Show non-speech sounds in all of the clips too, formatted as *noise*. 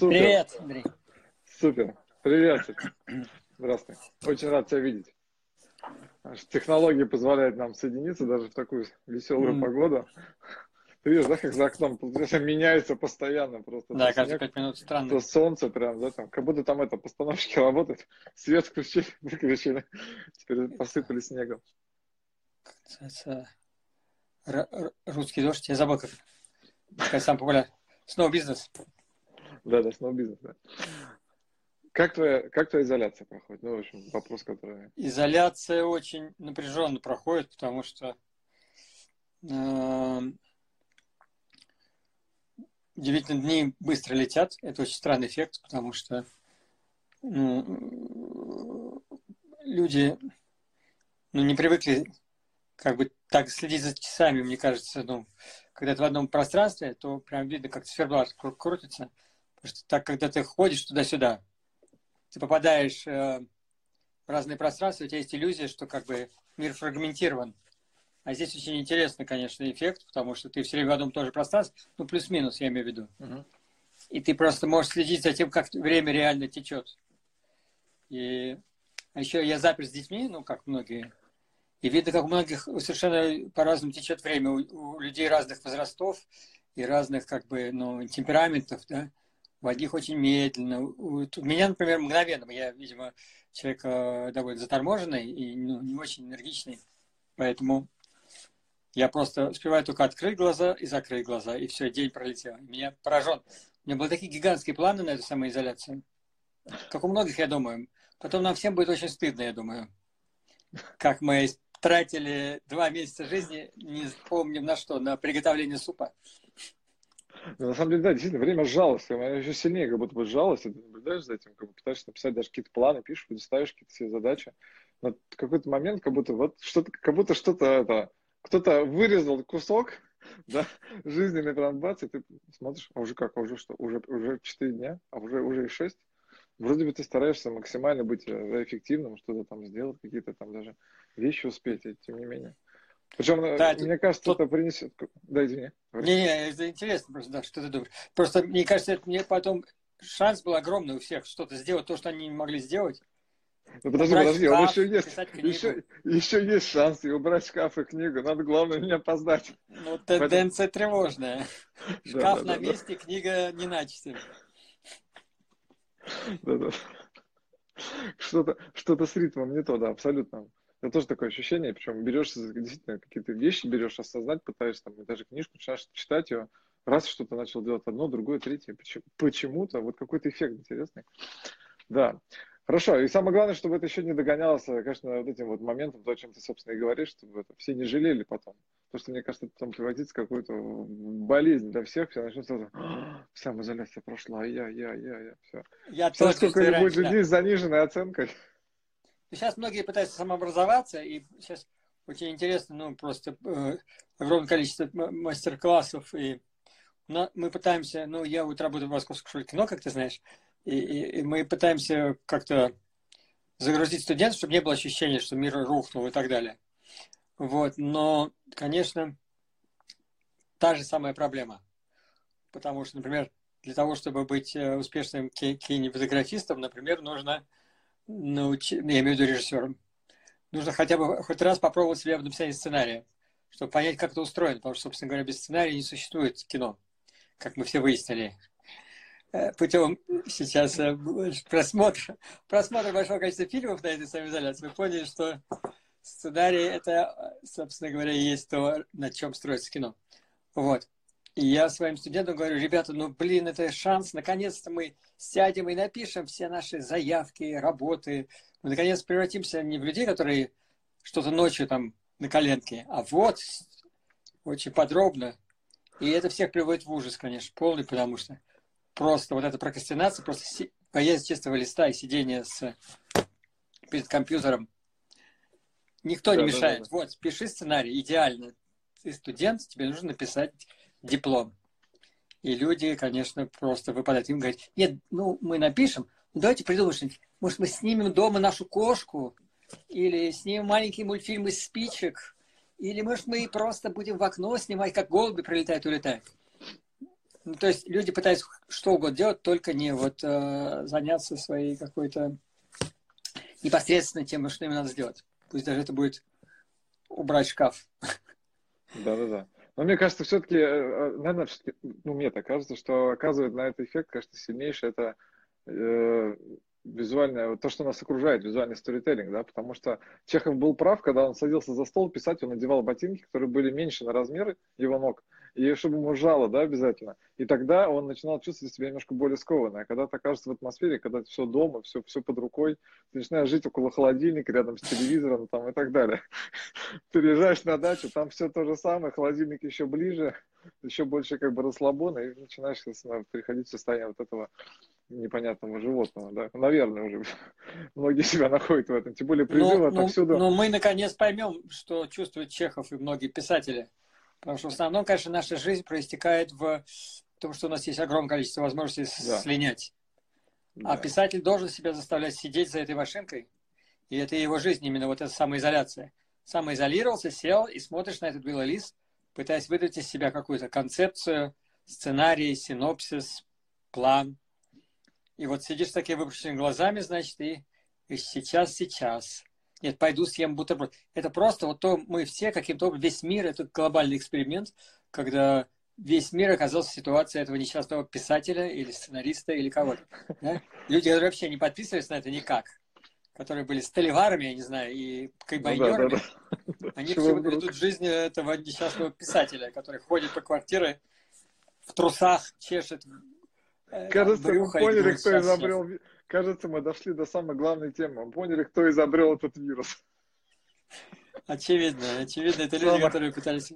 Супер. Привет, Андрей. Супер. Привет. Здравствуй. Очень рад тебя видеть. Технологии позволяют нам соединиться даже в такую веселую mm. погоду. Ты видишь, да, как за окном *laughs* меняется постоянно просто. Да, каждые пять минут странно. То солнце прям, да, там, как будто там это, постановщики работают, свет включили, *laughs* выключили, теперь посыпали снегом. Это, русский дождь, я забыл, как, как сам популярный. Снова бизнес. Да, да, снова бизнес, да. Как твоя, как твоя изоляция проходит? Ну, в общем, вопрос, который... Изоляция очень напряженно проходит, потому что э, удивительно дни быстро летят. Это очень странный эффект, потому что ну, люди ну, не привыкли как бы так следить за часами, мне кажется, ну, когда ты в одном пространстве, то прям видно, как циферблат крутится. Потому что так, когда ты ходишь туда-сюда, ты попадаешь э, в разные пространства, у тебя есть иллюзия, что как бы мир фрагментирован. А здесь очень интересный, конечно, эффект, потому что ты все время в одном тоже пространстве, ну, плюс-минус, я имею в виду. Угу. И ты просто можешь следить за тем, как время реально течет. И а еще я запер с детьми, ну, как многие. И видно, как у многих совершенно по-разному течет время. У, у людей разных возрастов и разных, как бы, ну, темпераментов, да у одних очень медленно. У меня, например, мгновенно. Я, видимо, человек э, довольно заторможенный и ну, не очень энергичный. Поэтому я просто успеваю только открыть глаза и закрыть глаза, и все, день пролетел. Меня поражен. У меня были такие гигантские планы на эту самоизоляцию. Как у многих, я думаю. Потом нам всем будет очень стыдно, я думаю. Как мы тратили два месяца жизни, не помним на что, на приготовление супа. Но на самом деле, да, действительно, время сжалось. Оно еще сильнее как будто бы сжалось, ты наблюдаешь за этим, как бы пытаешься написать даже какие-то планы, пишешь, ставишь какие-то себе задачи. Но в какой-то момент как будто вот что-то, как будто что-то это, кто-то вырезал кусок, *laughs* да, жизненный прям ты смотришь, а уже как, а уже что, уже, уже 4 дня, а уже, уже и 6. Вроде бы ты стараешься максимально быть э, эффективным, что-то там сделать, какие-то там даже вещи успеть, и тем не менее. Причем, э, да, мне кажется, тут... это принесет... Да, извини. Не-не, это интересно просто, да, что ты думаешь. Просто, мне кажется, это мне потом шанс был огромный у всех что-то сделать, то, что они не могли сделать. Ну, подожди, убрать подожди, шкаф, еще есть, еще, еще есть шанс и убрать шкаф и книгу. Надо, главное, не опоздать. Ну, тенденция Поэтому... тревожная. *laughs* Шкаф на месте, книга не начата. Да-да. Что-то что с ритмом не то, да, абсолютно. Это тоже такое ощущение, причем берешь действительно какие-то вещи, берешь осознать, пытаешься там, даже книжку начинаешь читать ее, раз что-то начал делать одно, другое, третье, почему-то, вот какой-то эффект интересный. Да. Хорошо, и самое главное, чтобы это еще не догонялось, конечно, вот этим вот моментом, то, о чем ты, собственно, и говоришь, чтобы это все не жалели потом. Потому что, мне кажется, это потом превратится в какую-то болезнь для всех, все начнут сразу, самоизоляция прошла, я, я, я, я, все. Я Сейчас сколько-нибудь людей да. с заниженной оценкой. Сейчас многие пытаются самообразоваться, и сейчас очень интересно, ну, просто э, огромное количество мастер-классов, и но мы пытаемся, ну, я вот работаю в Московской школе кино, как ты знаешь, и, и, и мы пытаемся как-то загрузить студентов, чтобы не было ощущения, что мир рухнул и так далее. Вот, но, конечно, та же самая проблема. Потому что, например, для того, чтобы быть э, успешным кинематографистом, например, нужно научи... я имею в виду режиссером, нужно хотя бы хоть раз попробовать себя в написании сценария, чтобы понять, как это устроено, потому что, собственно говоря, без сценария не существует кино, как мы все выяснили э, путем сейчас э, просмотра, просмотра большого количества фильмов на этой самоизоляции, мы поняли, что сценарий – это, собственно говоря, есть то, на чем строится кино. Вот. И я своим студентам говорю, ребята, ну, блин, это шанс, наконец-то мы сядем и напишем все наши заявки, работы. Мы, наконец, превратимся не в людей, которые что-то ночью там на коленке, а вот очень подробно. И это всех приводит в ужас, конечно, полный, потому что просто вот эта прокрастинация, просто си... боязнь чистого листа и сидение с... перед компьютером. Никто да, не мешает. Да, да. Вот, пиши сценарий, идеально. Ты студент, тебе нужно написать диплом. И люди, конечно, просто выпадают. Им говорят, нет, ну, мы напишем, давайте придумаем что-нибудь. Может, мы снимем дома нашу кошку, или снимем маленький мультфильм из спичек, или, может, мы просто будем в окно снимать, как голуби прилетают и улетают. Ну, то есть люди пытаются что угодно делать, только не вот э, заняться своей какой-то непосредственно тем, что им надо сделать. Пусть даже это будет убрать шкаф. Да-да-да. Но мне кажется, все-таки, э, э, наверное, все ну, мне так кажется, что оказывает на этот эффект, кажется, сильнейший это э, визуальное, то, что нас окружает, визуальный сторителлинг, да, потому что Чехов был прав, когда он садился за стол писать, он надевал ботинки, которые были меньше на размеры его ног, и чтобы ему жало, да, обязательно. И тогда он начинал чувствовать себя немножко более скованно. А когда ты окажешься в атмосфере, когда все дома, все, все под рукой, ты начинаешь жить около холодильника, рядом с телевизором там, и так далее. *laughs* Переезжаешь на дачу, там все то же самое, холодильник еще ближе, еще больше как бы расслабона, и начинаешь, приходить в состояние вот этого непонятного животного, да, наверное, уже *laughs* многие себя находят в этом, тем более призывы но, отовсюду. Но, но мы наконец поймем, что чувствуют Чехов и многие писатели, потому что в основном, конечно, наша жизнь проистекает в том, что у нас есть огромное количество возможностей да. слинять. А да. А писатель должен себя заставлять сидеть за этой машинкой, и это его жизнь, именно вот эта самоизоляция. Самоизолировался, сел и смотришь на этот белый лист, пытаясь выдать из себя какую-то концепцию, сценарий, синопсис, план – и вот сидишь с такими выпущенными глазами, значит, и, и сейчас, сейчас. Нет, пойду съем бутерброд. Это просто вот то мы все каким-то образом, весь мир, это глобальный эксперимент, когда весь мир оказался в ситуации этого несчастного писателя или сценариста или кого-то. Да? Люди, которые вообще не подписывались на это никак, которые были столеварами, я не знаю, и кайбайнерами, ну, да, да, да. они почему-то ведут жизнь этого несчастного писателя, который ходит по квартире в трусах, чешет Э, Кажется, мы поняли, кто изобрел... Кажется, мы дошли до самой главной темы. Мы поняли, кто изобрел этот вирус. Очевидно, очевидно, это люди, которые пытались...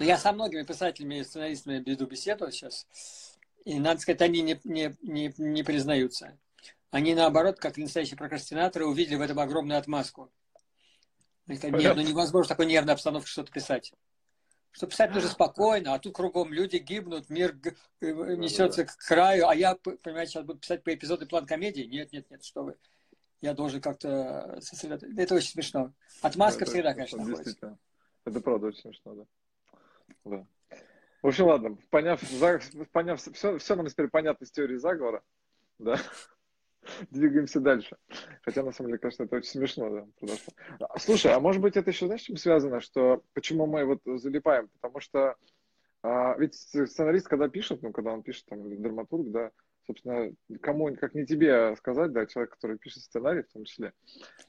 Но я со многими писателями и сценаристами веду беседу сейчас, и, надо сказать, они не, не, не, не признаются. Они, наоборот, как настоящие прокрастинаторы, увидели в этом огромную отмазку. Нет, ну невозможно такой нервной обстановке что-то писать что писать нужно спокойно, а тут кругом люди гибнут, мир э, несется к краю, а я, понимаете, сейчас буду писать по эпизоду план комедии. Нет, нет, нет, что вы. Я должен как-то сосредоточиться. Это очень смешно. Отмазка да, всегда, это, конечно, находится. Это правда очень смешно, да. да. В общем, ладно, поняв, поняв все, все нам теперь понятно с теорией заговора, да, *laughs* двигаемся дальше. Хотя, на самом деле, кажется, это очень смешно, да, подошло. А, слушай, а может быть, это еще, знаешь, чем связано, что почему мы вот залипаем? Потому что а, ведь сценарист, когда пишет, ну, когда он пишет, там, драматург, да, собственно, кому, как не тебе сказать, да, человек, который пишет сценарий, в том числе,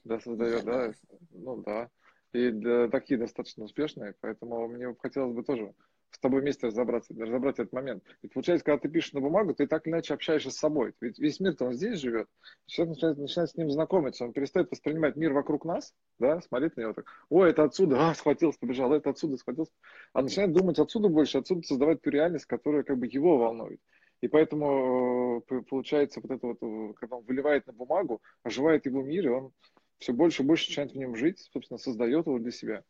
да, создает, да, ну, да, и да, такие достаточно успешные, поэтому мне хотелось бы тоже с тобой вместе разобраться, разобрать этот момент. Ведь получается, когда ты пишешь на бумагу, ты так или иначе общаешься с собой. Ведь весь мир-то он здесь живет. Человек начинает, начинает с ним знакомиться, он перестает воспринимать мир вокруг нас, да, смотреть на него так, о, это отсюда, а, схватился, побежал, это отсюда, схватился. А начинает думать отсюда больше, отсюда создавать ту реальность, которая как бы его волнует. И поэтому э, получается вот это вот, э, когда он выливает на бумагу, оживает его мир, и он все больше и больше начинает в нем жить, собственно, создает его для себя.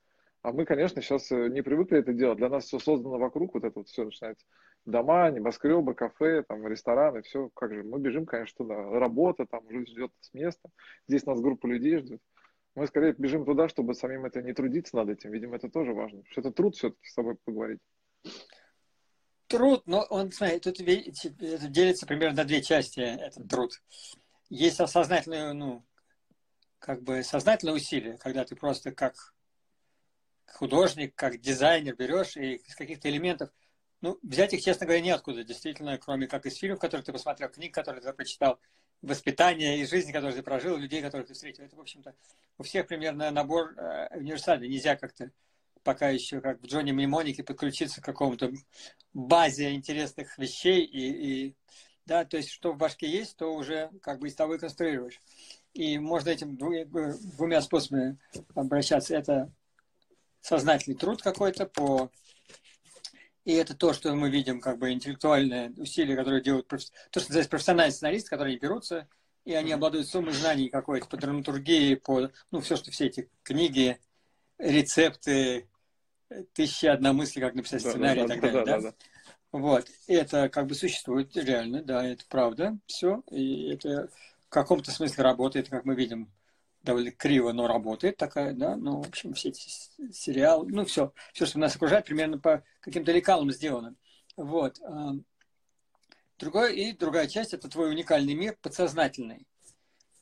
А мы, конечно, сейчас э, не привыкли это делать. Для нас все создано вокруг, вот это вот все начинается. Дома, небоскребы, кафе, там, рестораны, все. Как же, мы бежим, конечно, туда. Работа там уже ждет с места. Здесь нас группа людей ждет. Мы скорее бежим туда, чтобы самим это не трудиться над этим. Видимо, это тоже важно. Что это труд все-таки с тобой поговорить. Труд, но он, смотри, тут это делится примерно на две части, этот труд. Есть сознательное, ну, как бы сознательное усилие, когда ты просто как художник, как дизайнер берешь и из каких-то элементов, ну, взять их, честно говоря, неоткуда, действительно, кроме как из фильмов, которые ты посмотрел, книг, которые ты прочитал, воспитания и жизни, которые ты прожил, людей, которых ты встретил. Это, в общем-то, у всех примерно набор э, универсальный. Нельзя как-то пока еще, как в Джонни Мnemонике, подключиться к какому-то базе интересных вещей и, и да, то есть что в башке есть, то уже как бы из того и конструируешь. И можно этим двумя способами обращаться. Это сознательный труд какой-то по и это то, что мы видим, как бы интеллектуальное усилие, которое делают то, что называется профессиональные сценаристы, которые берутся, и они обладают суммой знаний какой-то по драматургии, по, ну, все, что все эти книги, рецепты, тысячи одна мысли, как написать сценарий да, и так да, далее, да? да? да. Вот, это как бы существует реально, да, это правда, все, и это в каком-то смысле работает, как мы видим, довольно криво, но работает такая, да, ну, в общем, все эти сериалы, ну, все, все, что нас окружает, примерно по каким-то лекалам сделано. Вот. Другой, и другая часть – это твой уникальный мир, подсознательный.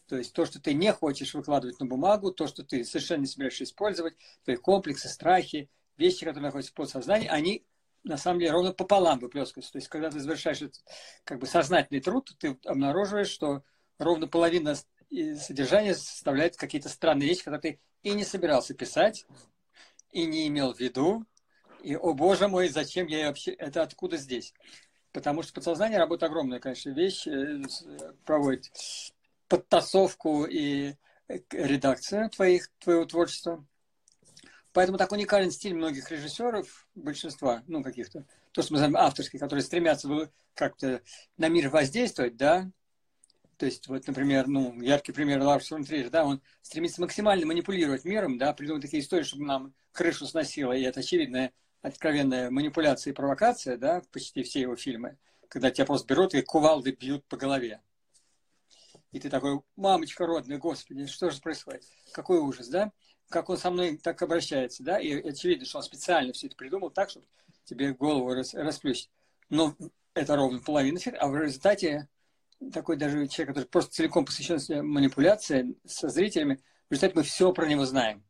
То есть то, что ты не хочешь выкладывать на бумагу, то, что ты совершенно не собираешься использовать, твои комплексы, страхи, вещи, которые находятся в подсознании, они на самом деле ровно пополам выплескиваются. То есть когда ты завершаешь этот как бы сознательный труд, ты обнаруживаешь, что ровно половина содержания составляет какие-то странные вещи, которые ты и не собирался писать, и не имел в виду, и, о боже мой, зачем я вообще, это откуда здесь? Потому что подсознание работает огромная, конечно, вещь, э, проводит подтасовку и э, редакцию твоих, твоего творчества. Поэтому так уникален стиль многих режиссеров, большинства, ну, каких-то, то, что мы называем авторские, которые стремятся как-то на мир воздействовать, да, то есть, вот, например, ну, яркий пример Ларс фон Триер, да, он стремится максимально манипулировать миром, да, придумать такие истории, чтобы нам крышу сносило, и это очевидная, откровенная манипуляция и провокация, да, почти все его фильмы, когда тебя просто берут и кувалды бьют по голове. И ты такой, мамочка родная, господи, что же происходит? Какой ужас, да? Как он со мной так обращается, да? И очевидно, что он специально все это придумал так, чтобы тебе голову рас, расплющить. Но это ровно половина эффекта, а в результате такой даже человек, который просто целиком посвящен манипуляции со зрителями, в результате мы все про него знаем.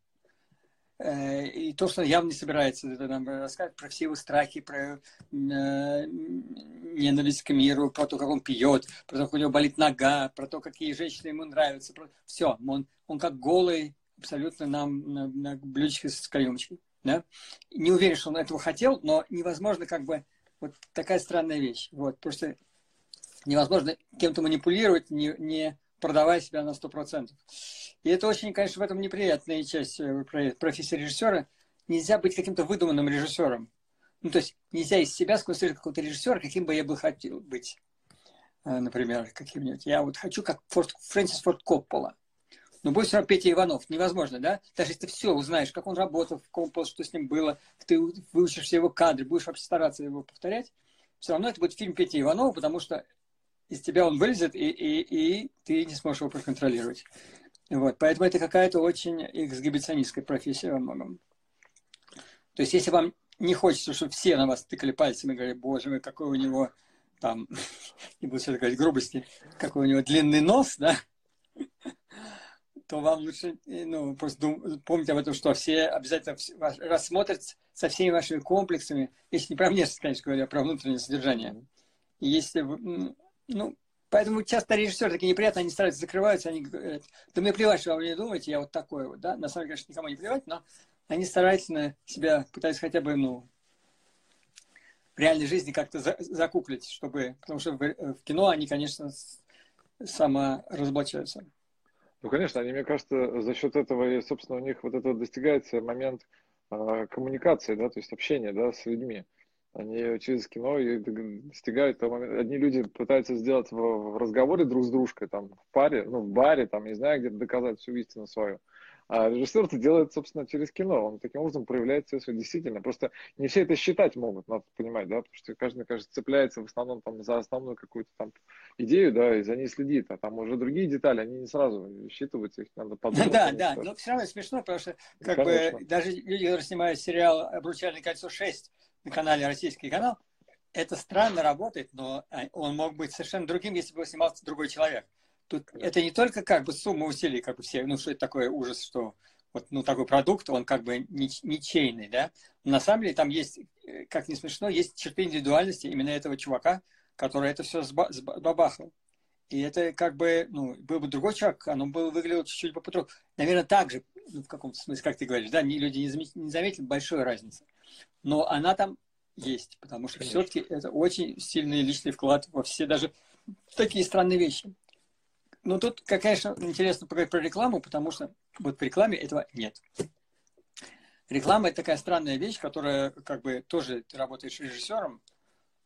Э, и то, что он явно не собирается это нам рассказать про все его страхи, про э, ненависть к миру, про то, как он пьет, про то, как у него болит нога, про то, какие женщины ему нравятся. Про... Все, он, он как голый, абсолютно нам на, на блюдечке с каемочкой. Да? Не уверен, что он этого хотел, но невозможно как бы вот такая странная вещь. Вот, просто невозможно кем-то манипулировать, не, не продавая себя на 100%. И это очень, конечно, в этом неприятная часть э, профессии режиссера. Нельзя быть каким-то выдуманным режиссером. Ну, то есть нельзя из себя сконструировать какого-то режиссера, каким бы я бы хотел быть. Э, например, каким-нибудь. Я вот хочу как Форд, Фрэнсис Форд Коппола. Но будет все равно Петя Иванов. Невозможно, да? Даже если ты все узнаешь, как он работал в Компол, что с ним было, ты выучишь все его кадры, будешь вообще стараться его повторять, все равно это будет фильм Петя Иванова, потому что из тебя он вылезет, и, и, и ты не сможешь его проконтролировать. Вот. Поэтому это какая-то очень эксгибиционистская профессия во многом. То есть, если вам не хочется, чтобы все на вас тыкали пальцами и говорили, боже мой, какой у него там, *laughs* не буду все говорить грубости, какой у него длинный нос, да, то вам лучше, ну, просто дум, помните об этом, что все обязательно рассмотрят со всеми вашими комплексами, если не про внешность, конечно говоря, а про внутреннее содержание. И если ну, поэтому часто режиссеры такие неприятные, они стараются закрываются, они говорят, да мне плевать, что вы мне думаете, я вот такой вот, да. На самом деле, конечно, никому не плевать, но они старательно себя пытаются хотя бы, ну, в реальной жизни как-то за, закуклить, чтобы, потому что в, в кино они, конечно, саморазоблачаются. Ну, конечно, они, мне кажется, за счет этого, и, собственно, у них вот это достигается момент э, коммуникации, да, то есть общения, да, с людьми. Они через кино и достигают того момента. Одни люди пытаются сделать в, в разговоре друг с дружкой, там, в паре, ну, в баре, там, не знаю, где-то доказать всю истину свою. А режиссер это делает, собственно, через кино. Он таким образом проявляет все свое действительно. Просто не все это считать могут, надо понимать, да, потому что каждый, кажется, цепляется в основном там за основную какую-то там идею, да, и за ней следит. А там уже другие детали, они не сразу считываются, их надо *laughs* подумать. Да, да, но все равно смешно, потому что как Конечно. бы даже люди, которые снимают сериал «Обручальное кольцо 6», на канале «Российский канал», это странно работает, но а, он мог быть совершенно другим, если бы снимался другой человек. Тут это не только как бы сумма усилий, как бы все, ну что это такое ужас, что вот ну, такой продукт, он как бы ничейный, да. Но на самом деле там есть, э, как не смешно, есть черты индивидуальности именно этого чувака, который это все сбабахал. И это как бы, ну, был бы другой человек, оно было выглядело чуть-чуть по Наверное, так же, ну, в каком-то смысле, как ты говоришь, да, люди не заметили, не заметили большой разницы но она там есть, потому что все-таки это очень сильный личный вклад во все даже такие странные вещи. Но тут, конечно, интересно поговорить про рекламу, потому что вот в рекламе этого нет. Реклама это такая странная вещь, которая как бы тоже ты работаешь режиссером,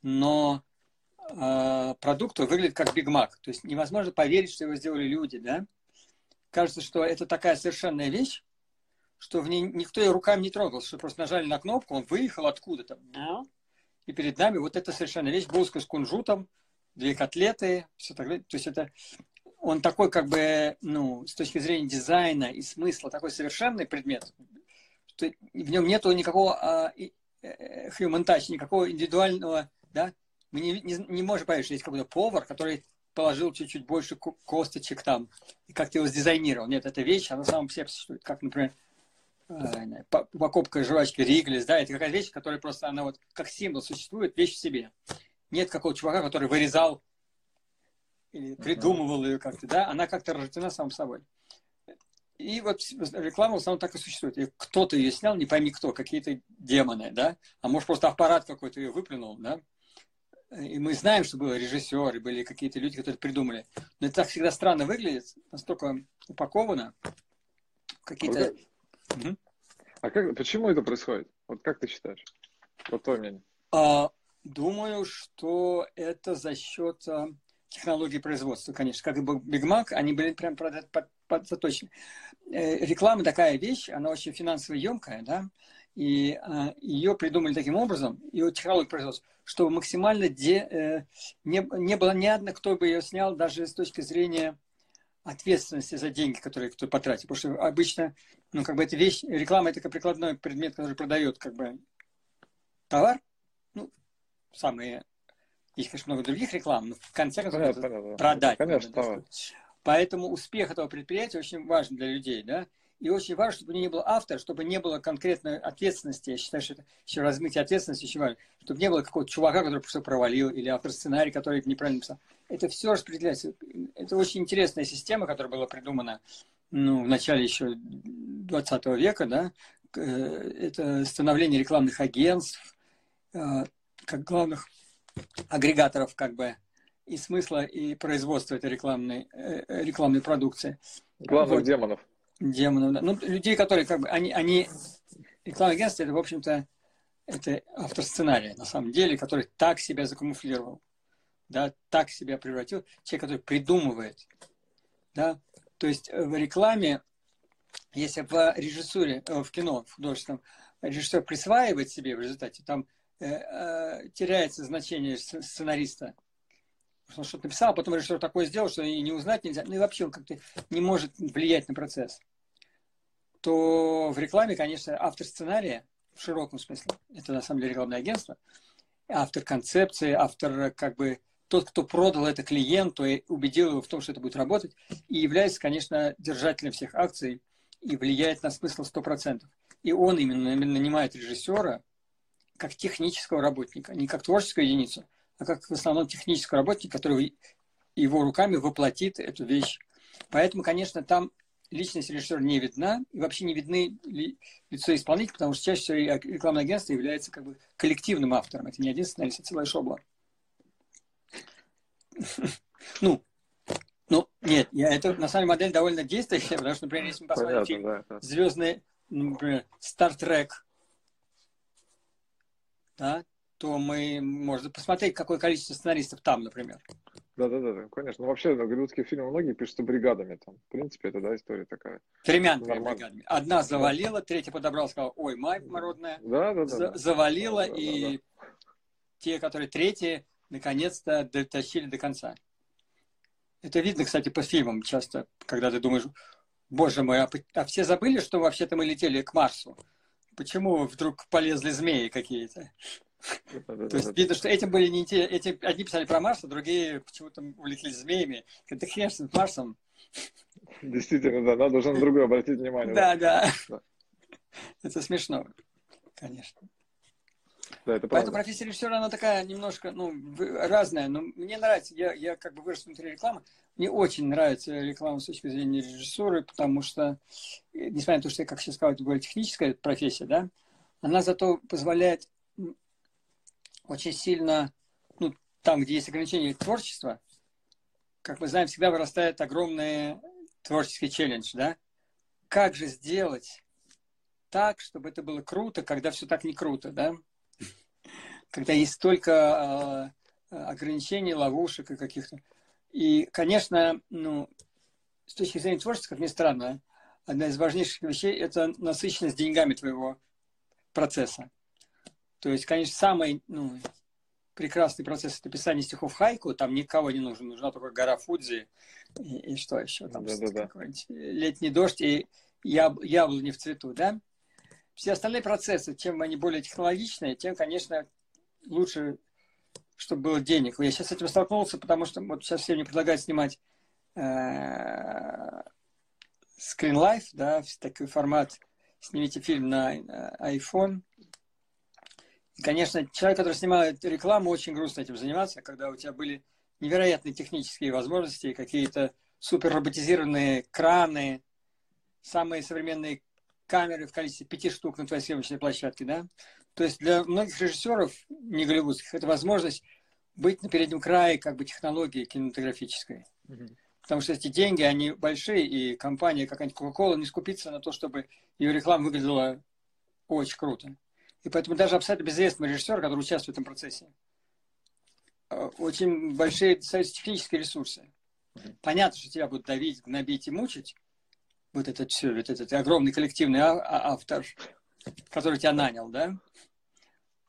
но э, продукт выглядит как Биг Мак. То есть невозможно поверить, что его сделали люди, да? Кажется, что это такая совершенная вещь, что в ней никто ее руками не трогал, что просто нажали на кнопку, он выехал откуда-то. И перед нами вот эта совершенно вещь, булка с кунжутом, две котлеты, все так далее. То есть это он такой как бы, ну, с точки зрения дизайна и смысла, такой совершенный предмет, что в нем нету никакого а, э, human touch, никакого индивидуального да? Мы не, не, не можем поверить, что есть какой-то повар, который положил чуть-чуть больше косточек там, и как-то его сдизайнировал. Нет, эта вещь, она сама по себе существует. Как, например, э, покупка жвачки Риглис, да, это какая-то вещь, которая просто, она вот как символ существует, вещь в себе. Нет какого чувака, который вырезал или придумывал ее как-то, да, она как-то рождена сам собой. И вот реклама в основном так и существует. И кто-то ее снял, не пойми кто, какие-то демоны, да, а может просто аппарат какой-то ее выплюнул, да, и мы знаем, что был режиссер, и были какие-то люди, которые придумали. Но это так всегда странно выглядит, настолько упаковано. Какие-то... Угу. А как, почему это происходит? Вот как ты считаешь? Вот твое мнение. А, думаю, что это за счет а, технологии производства, конечно. Как и Big Mac, они были прям под, под, под, заточены. Э, реклама такая вещь, она очень финансово емкая, да, и а, ее придумали таким образом, ее технологию производства, чтобы максимально де, э, не, не было ни одного, кто бы ее снял, даже с точки зрения ответственности за деньги, которые кто потратил. Потому что обычно, ну, как бы эта вещь, реклама это как прикладной предмет, который продает, как бы, товар. Ну, самые, есть, конечно, много других реклам, но в конце концов продать. Конечно, надо, Поэтому успех этого предприятия очень важен для людей, да. И очень важно, чтобы не был автор, чтобы не было конкретной ответственности. Я считаю, что это еще размытие ответственности очень важно. Чтобы не было какого-то чувака, который просто провалил, или автор сценария, который неправильно писал. Это все распределяется. Это очень интересная система, которая была придумана ну, в начале еще 20 века, да. Э, это становление рекламных агентств, э, как главных агрегаторов как бы и смысла, и производства этой рекламной, э, рекламной продукции. Главных вот. демонов демонов. Да. Ну, людей, которые как бы, они, они рекламное агентство, это, в общем-то, это автор сценария, на самом деле, который так себя закамуфлировал, да, так себя превратил, человек, который придумывает, да, то есть в рекламе, если в режиссуре, э, в кино, в художественном, режиссер присваивает себе в результате, там э, э, теряется значение сценариста, он что-то написал, а потом режиссер такое сделал, что и не узнать нельзя, ну и вообще он как-то не может влиять на процесс. То в рекламе, конечно, автор сценария, в широком смысле, это на самом деле рекламное агентство, автор концепции, автор как бы тот, кто продал это клиенту и убедил его в том, что это будет работать, и является, конечно, держателем всех акций и влияет на смысл 100%. И он именно нанимает режиссера как технического работника, не как творческую единицу, а как в основном технический работник, который его руками воплотит эту вещь. Поэтому, конечно, там личность режиссера не видна, и вообще не видны ли, лицо исполнителя, потому что чаще всего рекламное агентство является как бы коллективным автором. Это не один сценарист, это целая шобла. *laughs* Ну, ну, нет, я, это на самом деле модель довольно действующая, потому что, например, если мы посмотрим фильм да, да. звездный, например, Star Trek, да, то мы можно посмотреть, какое количество сценаристов там, например. Да, да, да, конечно. Ну, вообще, голливудские фильмы многие пишутся бригадами. Там. В принципе, это да, история такая. Тремя бригадами. Одна завалила, третья подобрала, сказала, ой, мать мородная. Да, да, да. За- завалила, да, да, и да, да. те, которые третьи, наконец-то дотащили до конца. Это видно, кстати, по фильмам часто, когда ты думаешь, боже мой, а, а все забыли, что вообще-то мы летели к Марсу? Почему вдруг полезли змеи какие-то? То есть видно, что этим были не те, эти одни писали про Марс, а другие почему-то увлеклись змеями. Это хрен с Марсом. Действительно, да, надо уже на другое обратить внимание. Да, да. Это смешно, конечно. Да, это Поэтому профессия режиссера, она такая немножко, ну, разная. Но мне нравится, я, я как бы вырос внутри рекламы, мне очень нравится реклама с точки зрения режиссуры, потому что, несмотря на то, что я, как сейчас сказал, это более техническая профессия, да, она зато позволяет очень сильно, ну, там, где есть ограничения творчества, как мы знаем, всегда вырастает огромный творческий челлендж, да? Как же сделать так, чтобы это было круто, когда все так не круто, да? Когда есть столько э, ограничений, ловушек и каких-то. И, конечно, ну, с точки зрения творчества, как ни странно, одна из важнейших вещей – это насыщенность деньгами твоего процесса. То есть, конечно, самый ну, прекрасный процесс это писание стихов хайку, там никого не нужно, нужна только гора Фудзи и, и что еще там, да, да, да. летний дождь и яб, яблони в цвету, да? Все остальные процессы, чем они более технологичные, тем, конечно, лучше чтобы было денег. Я сейчас с этим столкнулся, потому что вот сейчас все мне предлагают снимать э, Screen Life, да, такой формат, снимите фильм на iPhone. И, конечно, человек, который снимает рекламу, очень грустно этим заниматься, когда у тебя были невероятные технические возможности, какие-то супер роботизированные краны, самые современные камеры в количестве пяти штук на твоей съемочной площадке, да? То есть для многих режиссеров, не голливудских, это возможность быть на переднем крае как бы технологии кинематографической. Mm-hmm. Потому что эти деньги, они большие, и компания какая-нибудь Coca-Cola не скупится на то, чтобы ее реклама выглядела очень круто. И поэтому даже абсолютно безвестный режиссер, который участвует в этом процессе, э, очень большие технические ресурсы. Понятно, что тебя будут давить, гнобить и мучить, вот этот все, вот этот огромный коллективный а, а, автор, который тебя нанял, да?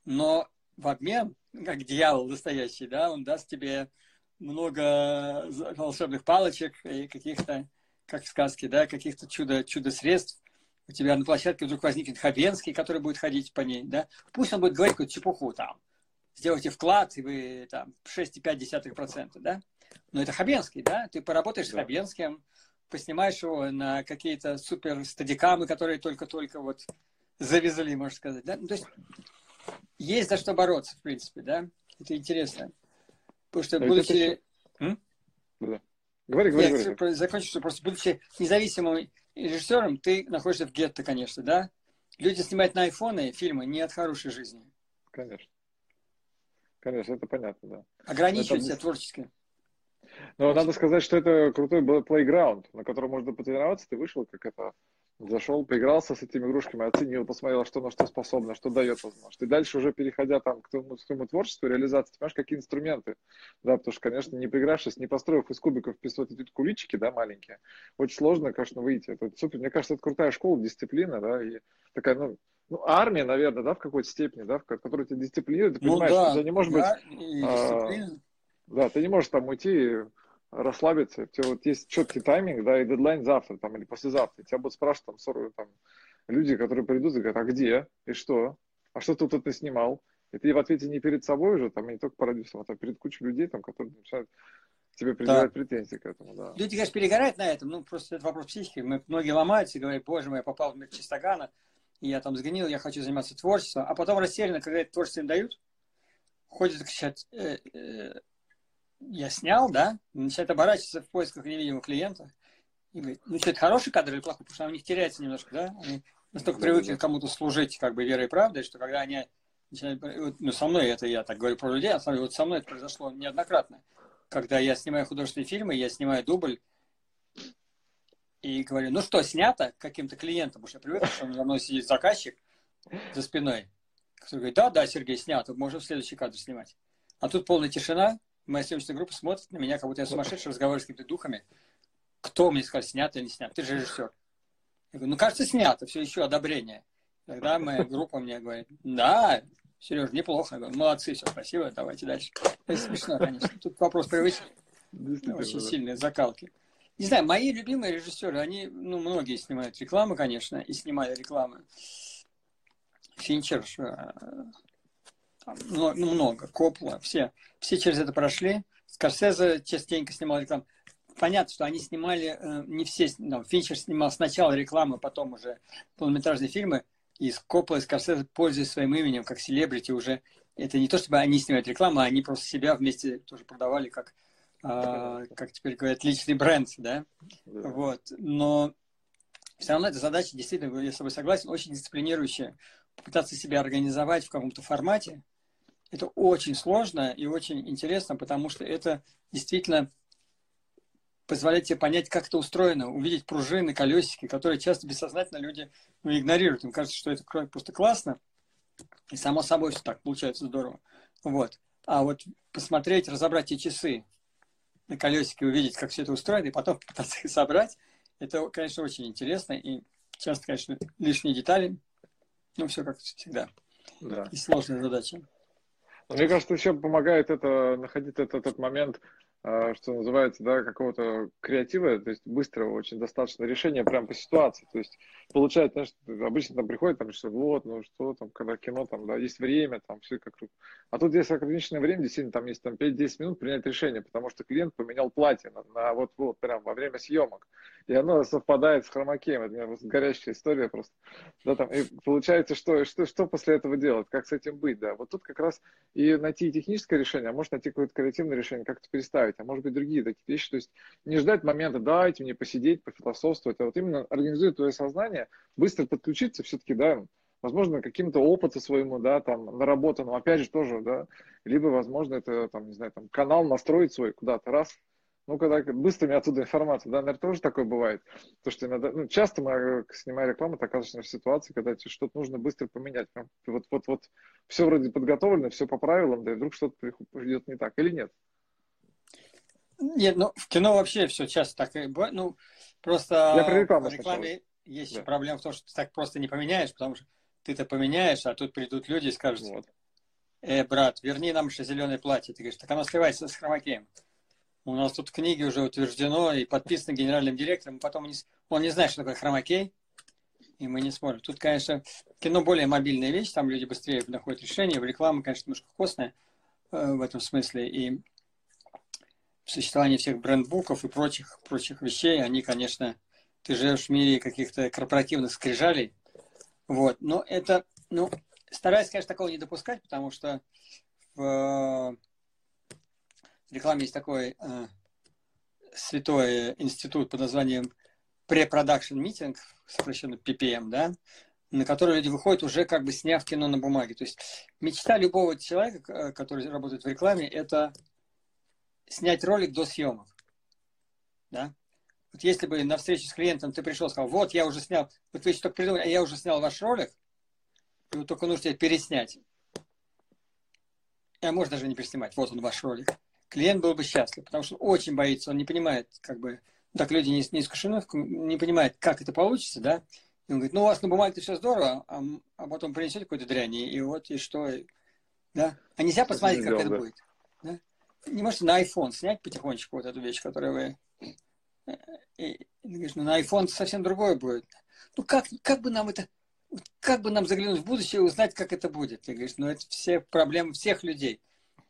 Но в обмен, как дьявол настоящий, да, он даст тебе много волшебных палочек и каких-то, как в сказке, да, каких-то чудо, чудо-средств. У тебя на площадке вдруг возникнет Хабенский, который будет ходить по ней, да. Пусть он будет говорить какую-то чепуху там. Сделайте вклад, и вы там 6,5%, да. Но это Хабенский, да. Ты поработаешь да. с Хабенским, поснимаешь его на какие-то супер стадикамы, которые только-только вот завезли, можно сказать. Да? Ну, то есть есть за что бороться, в принципе, да? Это интересно. Потому что, будучи... Еще... Да. Говори, говори, Я говори. закончу, что просто будучи независимым режиссером, ты находишься в гетто, конечно, да? Люди снимают на айфоны фильмы не от хорошей жизни. Конечно. Конечно, это понятно, да. Ограничивать себя творчески. Но надо сказать, что это крутой плейграунд, на котором можно потренироваться. Ты вышел, как это, зашел, поигрался с этими игрушками, оценил, посмотрел, что на что способно, что дает возможность. И дальше уже переходя там к твоему, к твоему творчеству, реализации, ты понимаешь, какие инструменты, да, потому что, конечно, не поигравшись, не построив из кубиков вот эти куличики, да, маленькие, очень сложно, конечно, выйти. Это супер, мне кажется, это крутая школа, дисциплина, да, и такая, ну, ну, армия, наверное, да, в какой-то степени, да, в которой тебя дисциплинирует, ты ну, понимаешь, да, что не может да, быть... А, да, ты не можешь там уйти расслабиться. У тебя вот есть четкий тайминг, да, и дедлайн завтра там или послезавтра. Тебя будут спрашивать там, 40, там люди, которые придут и говорят, а где и что? А что тут ты снимал? И ты в ответе не перед собой уже, там, и не только продюсером, а перед кучей людей, там, которые начинают тебе предъявлять да. претензии к этому, да. Люди, конечно, перегорают на этом, ну, просто это вопрос психики. Мы, многие ломаются и говорят, боже мой, я попал в мир Чистогана, и я там сгнил, я хочу заниматься творчеством. А потом растерянно, когда это творчество им дают, ходят кричат, э, э, я снял, да, начинает оборачиваться в поисках невидимых клиентов. И говорит, ну что, это хороший кадр или плохой? Потому что у них теряется немножко, да? Они настолько привыкли кому-то служить как бы верой и правдой, что когда они начинают... Ну, со мной это я так говорю про людей, а вот со мной это произошло неоднократно. Когда я снимаю художественные фильмы, я снимаю дубль, и говорю, ну что, снято каким-то клиентом, потому что я привык, что за мной сидит заказчик за спиной, который говорит, да, да, Сергей, снято, можем следующий кадр снимать. А тут полная тишина, моя съемочная группа смотрит на меня, как будто я сумасшедший, *laughs* разговариваю с какими-то духами. Кто мне сказал, снято или не снято? Ты же режиссер. Я говорю, ну, кажется, снято, все еще одобрение. Тогда моя группа мне говорит, да, Сереж, неплохо. Я говорю, молодцы, все красиво, давайте дальше. Это смешно, конечно. Тут вопрос привычки. Очень сильные закалки. Не знаю, мои любимые режиссеры, они, ну, многие снимают рекламы, конечно, и снимали рекламы. Финчер, ну, много, Копла, все, все через это прошли. Скорсезе частенько снимал рекламу. Понятно, что они снимали, э, не все, ну, Финчер снимал сначала рекламу, потом уже полнометражные фильмы, и Копла и Скорсезе, пользуясь своим именем, как селебрити уже, это не то, чтобы они снимают рекламу, а они просто себя вместе тоже продавали как, э, как теперь говорят, личный бренд, да? да. Вот. Но все равно эта задача действительно, я с тобой согласен, очень дисциплинирующая. Попытаться себя организовать в каком-то формате, это очень сложно и очень интересно, потому что это действительно позволяет тебе понять, как это устроено, увидеть пружины, колесики, которые часто бессознательно люди ну, игнорируют. Им кажется, что это просто классно, и само собой все так получается здорово. Вот. А вот посмотреть, разобрать те часы на колесике, увидеть, как все это устроено, и потом *laughs* пытаться их собрать, это, конечно, очень интересно, и часто, конечно, лишние детали, ну, все как всегда. Да. И сложная задача. Мне кажется, еще помогает это находить этот, этот момент что называется, да, какого-то креатива, то есть быстрого очень достаточно решения прямо по ситуации. То есть получается, знаешь, обычно там приходит, там, что вот, ну что там, когда кино, там, да, есть время, там, все как А тут есть ограниченное время, действительно, там есть там 5-10 минут принять решение, потому что клиент поменял платье на, на вот, вот, прям во время съемок. И оно совпадает с хромакеем. Это у меня просто горящая история просто. Да, там, и получается, что, что, что после этого делать, как с этим быть, да. Вот тут как раз и найти техническое решение, а может найти какое-то креативное решение, как это переставить, а может быть другие такие вещи. То есть не ждать момента, дайте мне посидеть, пофилософствовать, а вот именно организует твое сознание, быстро подключиться все-таки, да, возможно, каким-то опыту своему, да, там, наработанному, опять же, тоже, да, либо, возможно, это, там, не знаю, там, канал настроить свой куда-то, раз, ну, когда быстро мне оттуда информация, да, наверное, тоже такое бывает. То, что иногда, ну, часто мы, э, снимая рекламу, ты оказываешься в ситуации, когда тебе что-то нужно быстро поменять. Прям, вот, вот, вот, все вроде подготовлено, все по правилам, да, и вдруг что-то идет не так, или нет? Нет, ну, в кино вообще все часто так и бывает. Ну, просто Я про рекламу в рекламе сначала. есть да. проблема в том, что ты так просто не поменяешь, потому что ты-то поменяешь, а тут придут люди и скажут, вот. э, брат, верни нам еще зеленое платье. Ты говоришь, так оно сливается с хромакеем. У нас тут в книге уже утверждено и подписано генеральным директором. Потом он не, он не знает, что такое хромакей, и мы не смотрим. Тут, конечно, кино более мобильная вещь, там люди быстрее находят решение. В рекламе, конечно, немножко костная э, в этом смысле. И существование всех брендбуков и прочих, прочих вещей, они, конечно, ты живешь в мире каких-то корпоративных скрижалей. Вот. Но это, ну, стараюсь, конечно, такого не допускать, потому что в рекламе есть такой э, святой институт под названием Pre-Production Meeting, сокращенно PPM, да, на который люди выходят уже как бы сняв кино на бумаге. То есть мечта любого человека, э, который работает в рекламе, это снять ролик до съемок. Да? Вот если бы на встрече с клиентом ты пришел и сказал, вот я уже снял, вот вы только придумали, а я уже снял ваш ролик, и вот только нужно переснять. А можно даже не переснимать, вот он ваш ролик клиент был бы счастлив, потому что он очень боится, он не понимает, как бы, так люди не, не искушены, не понимают, как это получится, да, и он говорит, ну, у вас на бумаге все здорово, а, а потом принесете какую-то дрянь, и вот, и что, да, а нельзя посмотреть, как это будет? Не можете на iPhone снять потихонечку вот эту вещь, которую вы... Э, и, говоришь, ну, на iPhone совсем другое будет. Ну, как, как бы нам это... Как бы нам заглянуть в будущее и узнать, как это будет? Ты говоришь, ну, это все проблемы всех людей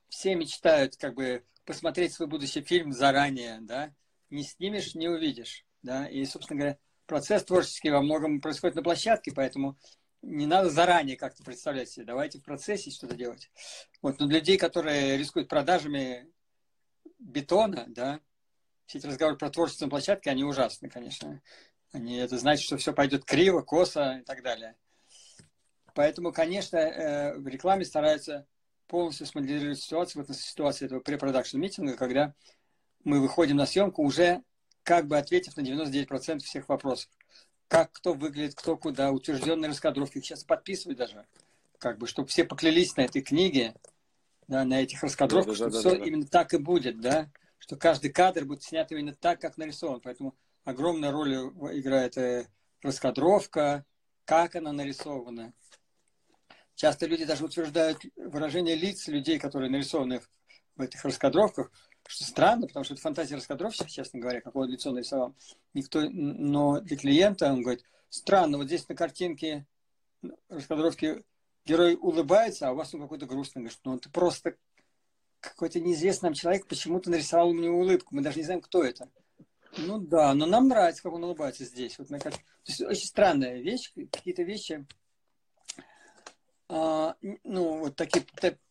все мечтают как бы посмотреть свой будущий фильм заранее, да, не снимешь, не увидишь, да, и, собственно говоря, процесс творческий во многом происходит на площадке, поэтому не надо заранее как-то представлять себе, давайте в процессе что-то делать. Вот, но для людей, которые рискуют продажами бетона, да, все эти разговоры про творчество на площадке, они ужасны, конечно. Они, это значит, что все пойдет криво, косо и так далее. Поэтому, конечно, э, в рекламе стараются полностью смоделировать ситуацию, вот ситуации этого препродакшн митинга, когда мы выходим на съемку уже как бы ответив на 99% всех вопросов. Как кто выглядит, кто куда, утвержденные раскадровки, их сейчас подписывают даже, как бы, чтобы все поклялись на этой книге, да, на этих раскадровках, да, да, что да, все да, да. именно так и будет, да, что каждый кадр будет снят именно так, как нарисован. Поэтому огромная роль играет э, раскадровка, как она нарисована, Часто люди даже утверждают выражение лиц людей, которые нарисованы в этих раскадровках, что странно, потому что это фантазия раскадровщика, честно говоря, какое лицо нарисовал. Никто, но для клиента он говорит, странно, вот здесь на картинке раскадровки герой улыбается, а у вас он какой-то грустный. Говорит, ну это просто какой-то неизвестный нам человек почему-то нарисовал него улыбку, мы даже не знаем, кто это. Ну да, но нам нравится, как он улыбается здесь. Вот, на То есть очень странная вещь, какие-то вещи а, ну, вот такие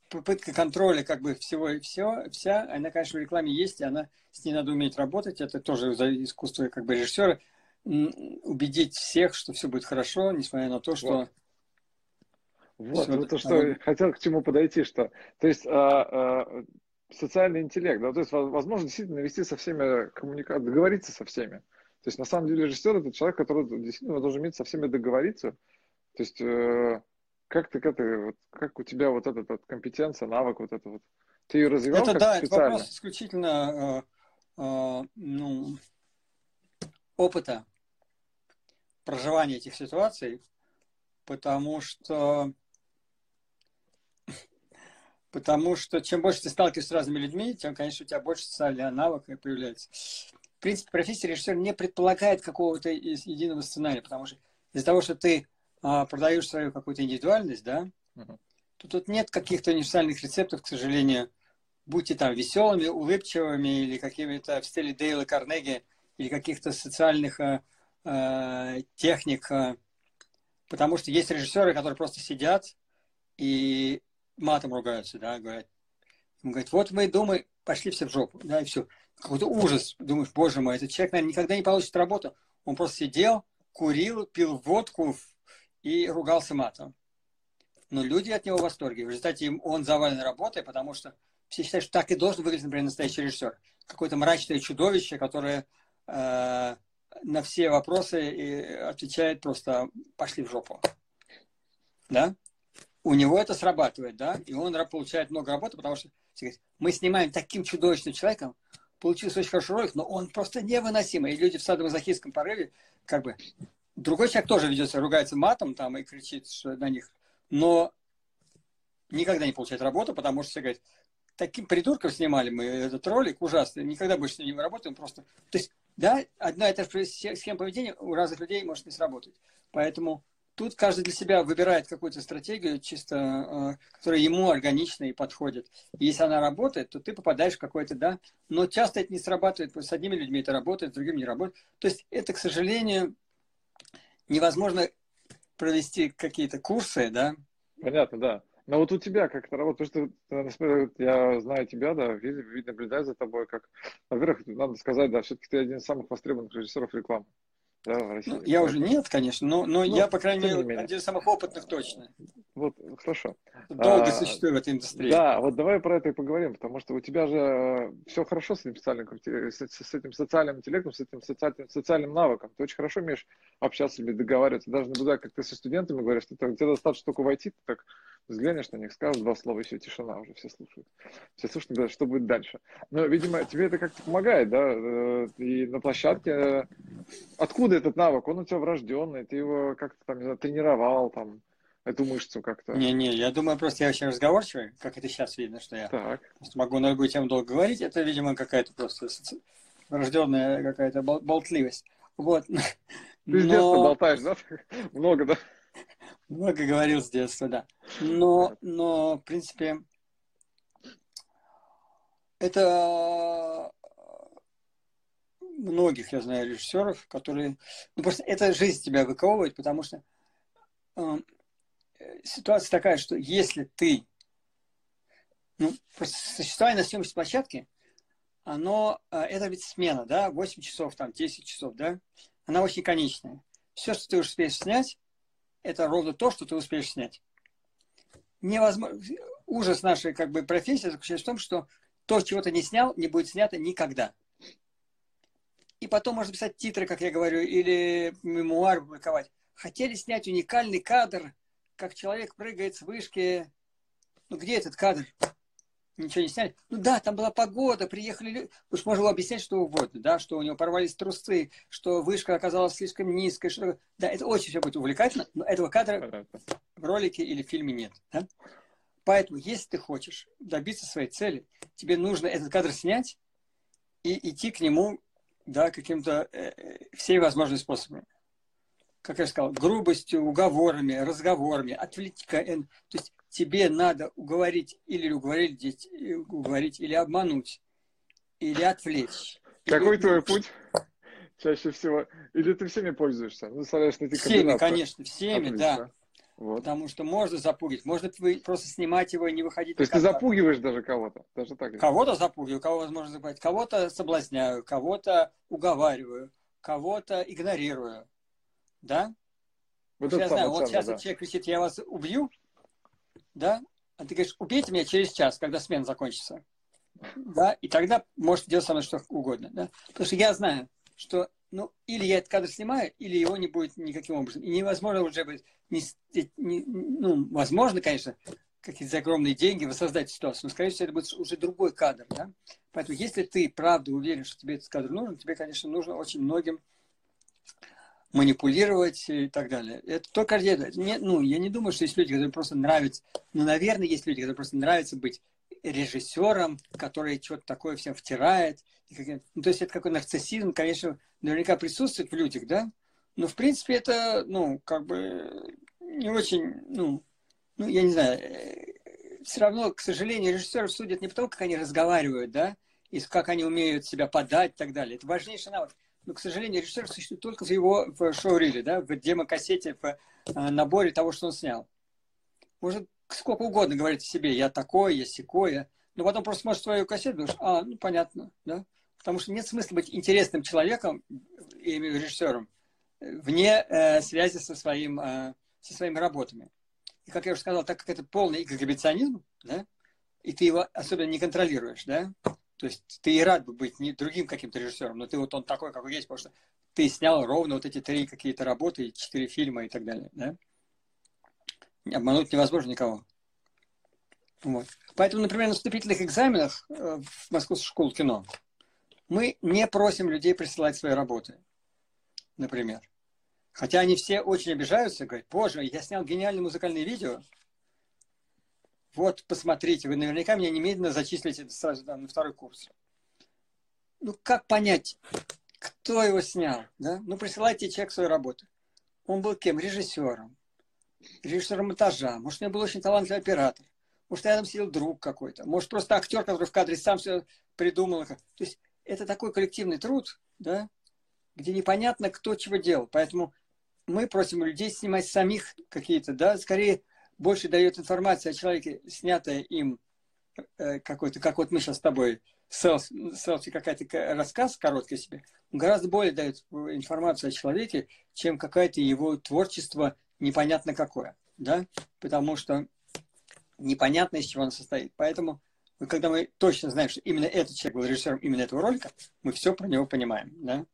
попытка контроля как бы всего и все, вся, она, конечно, в рекламе есть, и она, с ней надо уметь работать, это тоже искусство как бы режиссера, убедить всех, что все будет хорошо, несмотря на то, что... Вот, вот, вот то, что а... хотел к чему подойти, что, то есть, а, а, социальный интеллект, да, то есть, возможно, действительно вести со всеми коммуникацию, договориться со всеми. То есть, на самом деле, режиссер это человек, который действительно должен уметь со всеми договориться. То есть, э, как ты, как ты, вот, как у тебя вот эта вот компетенция, навык, вот это вот, ты ее развивал Это как да, специально? это вопрос исключительно э, э, ну, опыта проживания этих ситуаций, потому что Потому что чем больше ты сталкиваешься с разными людьми, тем, конечно, у тебя больше социального навыка появляется. В принципе, профессия режиссера не предполагает какого-то единого сценария, потому что из-за того, что ты продаешь свою какую-то индивидуальность, да, uh-huh. то тут нет каких-то универсальных рецептов, к сожалению. Будьте там веселыми, улыбчивыми или какими-то в стиле Дейла Карнеги или каких-то социальных а, а, техник. А, потому что есть режиссеры, которые просто сидят и матом ругаются, да, говорят. Он говорит, вот мы думаем, пошли все в жопу, да, и все. Какой-то ужас. Думаешь, боже мой, этот человек, наверное, никогда не получит работу. Он просто сидел, курил, пил водку и ругался матом. Но люди от него в восторге. В результате он завален работой, потому что все считают, что так и должен выглядеть, например, настоящий режиссер. Какое-то мрачное чудовище, которое э, на все вопросы и отвечает просто «пошли в жопу». Да? У него это срабатывает, да, и он получает много работы, потому что мы снимаем таким чудовищным человеком, получился очень хороший ролик, но он просто невыносимый. И люди в садомазохистском порыве, как бы, другой человек тоже ведется, ругается матом там и кричит на них, но никогда не получает работу, потому что все говорят, таким придурком снимали мы этот ролик, ужасный, никогда больше с ним не работаем, просто... То есть, да, одна и та же схема поведения у разных людей может не сработать. Поэтому тут каждый для себя выбирает какую-то стратегию, чисто, э, которая ему органична и подходит. И если она работает, то ты попадаешь в какой-то, да, но часто это не срабатывает, с одними людьми это работает, с другими не работает. То есть это, к сожалению, невозможно провести какие-то курсы, да. Понятно, да. Но вот у тебя как это работает? Потому что, я знаю тебя, да, видно, видно наблюдаю за тобой, как, во-первых, надо сказать, да, все-таки ты один из самых востребованных режиссеров рекламы. Да, в России. Ну, я уже нет, конечно, но, но ну, я, по крайней мере, один из самых опытных точно. Вот, хорошо. Долго а, существую в этой индустрии. Да, вот давай про это и поговорим, потому что у тебя же э, все хорошо с этим социальным, с, с этим социальным интеллектом, с этим социальным, социальным навыком. Ты очень хорошо умеешь общаться или договариваться. Даже наблюдая, как ты со студентами говоришь, что ты, тебе достаточно только войти, ты так взглянешь на них, скажешь два слова, и все, тишина уже, все слушают. Все слушают, что будет дальше. Но, видимо, тебе это как-то помогает, да, э, и на площадке. Э, откуда этот навык? Он у тебя врожденный, ты его как-то там, не знаю, тренировал, там, эту мышцу как-то. Не-не, я думаю, просто я очень разговорчивый, как это сейчас видно, что я так. могу на любую тему долго говорить. Это, видимо, какая-то просто врожденная какая-то болтливость. Вот. *laughs* Ты Но... с детства болтаешь, да? *laughs* Много, да? Много говорил с детства, да. Но, но в принципе, это многих, я знаю, режиссеров, которые... Ну, просто эта жизнь тебя выковывает, потому что э, ситуация такая, что если ты... Ну, просто существование на съемочной площадке, оно... Э, это ведь смена, да? 8 часов, там, 10 часов, да? Она очень конечная. Все, что ты успеешь снять, это ровно то, что ты успеешь снять. Невозможно... Ужас нашей как бы, профессии заключается в том, что то, чего ты не снял, не будет снято никогда. И потом можно писать титры, как я говорю, или мемуар публиковать. Хотели снять уникальный кадр, как человек прыгает с вышки. Ну, где этот кадр? Ничего не сняли. Ну да, там была погода, приехали люди. Уж можно было объяснять, что угодно, да, что у него порвались трусы, что вышка оказалась слишком низкой. Что... Да, это очень все будет увлекательно, но этого кадра в ролике или в фильме нет. Да? Поэтому, если ты хочешь добиться своей цели, тебе нужно этот кадр снять и идти к нему да, каким-то э, э всеми возможными способами как я сказал, грубостью, уговорами, разговорами, отвлечка. То есть тебе надо уговорить или уговорить, уговорить или обмануть, или отвлечь. Какой или... твой путь? Чаще всего. Или ты всеми пользуешься? Ну, соответственно, ты Всеми, конечно, всеми, Отлично. да. Вот. Потому что можно запугать, можно просто снимать его и не выходить. То есть ты запугиваешь даже кого-то, даже так. Кого-то запугиваю, кого возможно запугать, кого-то соблазняю, кого-то уговариваю, кого-то игнорирую да? Вот я знаю, вот сейчас да. человек кричит, я вас убью, да? А ты говоришь, убейте меня через час, когда смена закончится. *laughs* Да, и тогда можете делать со мной что угодно. Да? Потому что я знаю, что ну, или я этот кадр снимаю, или его не будет никаким образом. И невозможно уже быть, не, не, ну, возможно, конечно, какие-то огромные деньги воссоздать ситуацию, но, скорее всего, это будет уже другой кадр. Да? Поэтому, если ты правда уверен, что тебе этот кадр нужен, тебе, конечно, нужно очень многим манипулировать и так далее. Это только не, ну, я не думаю, что есть люди, которые просто нравятся. Ну, наверное, есть люди, которые просто нравится быть режиссером, который что-то такое всем втирает. Ну, то есть это какой нарциссизм, конечно, наверняка присутствует в людях, да? Но, в принципе, это, ну, как бы не очень, ну, ну, я не знаю, э, все равно, к сожалению, режиссеров судят не потому, как они разговаривают, да, и как они умеют себя подать и так далее. Это важнейший навык. Но, к сожалению, режиссер существует только в его в шоу-риле, да, в демокассете, в э, наборе того, что он снял. Может сколько угодно говорить о себе, я такой, я секой, но потом просто смотришь свою кассету, думаешь, а, ну, понятно, да, потому что нет смысла быть интересным человеком, именно режиссером, вне э, связи со, своим, э, со своими работами. И, как я уже сказал, так как это полный эксгибиционизм, да, и ты его особенно не контролируешь, да, то есть ты и рад бы быть не другим каким-то режиссером, но ты вот он такой, какой есть, потому что ты снял ровно вот эти три какие-то работы, четыре фильма и так далее, да. Обмануть невозможно никого. Вот. Поэтому, например, на вступительных экзаменах э, в Московскую школу кино мы не просим людей присылать свои работы, например. Хотя они все очень обижаются, говорят, боже, я снял гениальное музыкальное видео, вот, посмотрите, вы наверняка меня немедленно зачислите сразу там, на второй курс. Ну, как понять, кто его снял? Да? Ну, присылайте человек свою работу. Он был кем? Режиссером. Режиссером монтажа. Может, у него был очень талантливый оператор. Может, рядом сидел друг какой-то. Может, просто актер, который в кадре сам все придумал. То есть, это такой коллективный труд, да, где непонятно, кто чего делал. Поэтому мы просим людей снимать самих какие-то, да, скорее больше дает информации о человеке, снятая им э, какой-то, как вот мы сейчас с тобой, селфи, селфи какая-то рассказ короткий себе, гораздо более дает информацию о человеке, чем какое-то его творчество непонятно какое, да, потому что непонятно, из чего он состоит. Поэтому, когда мы точно знаем, что именно этот человек был режиссером именно этого ролика, мы все про него понимаем, да,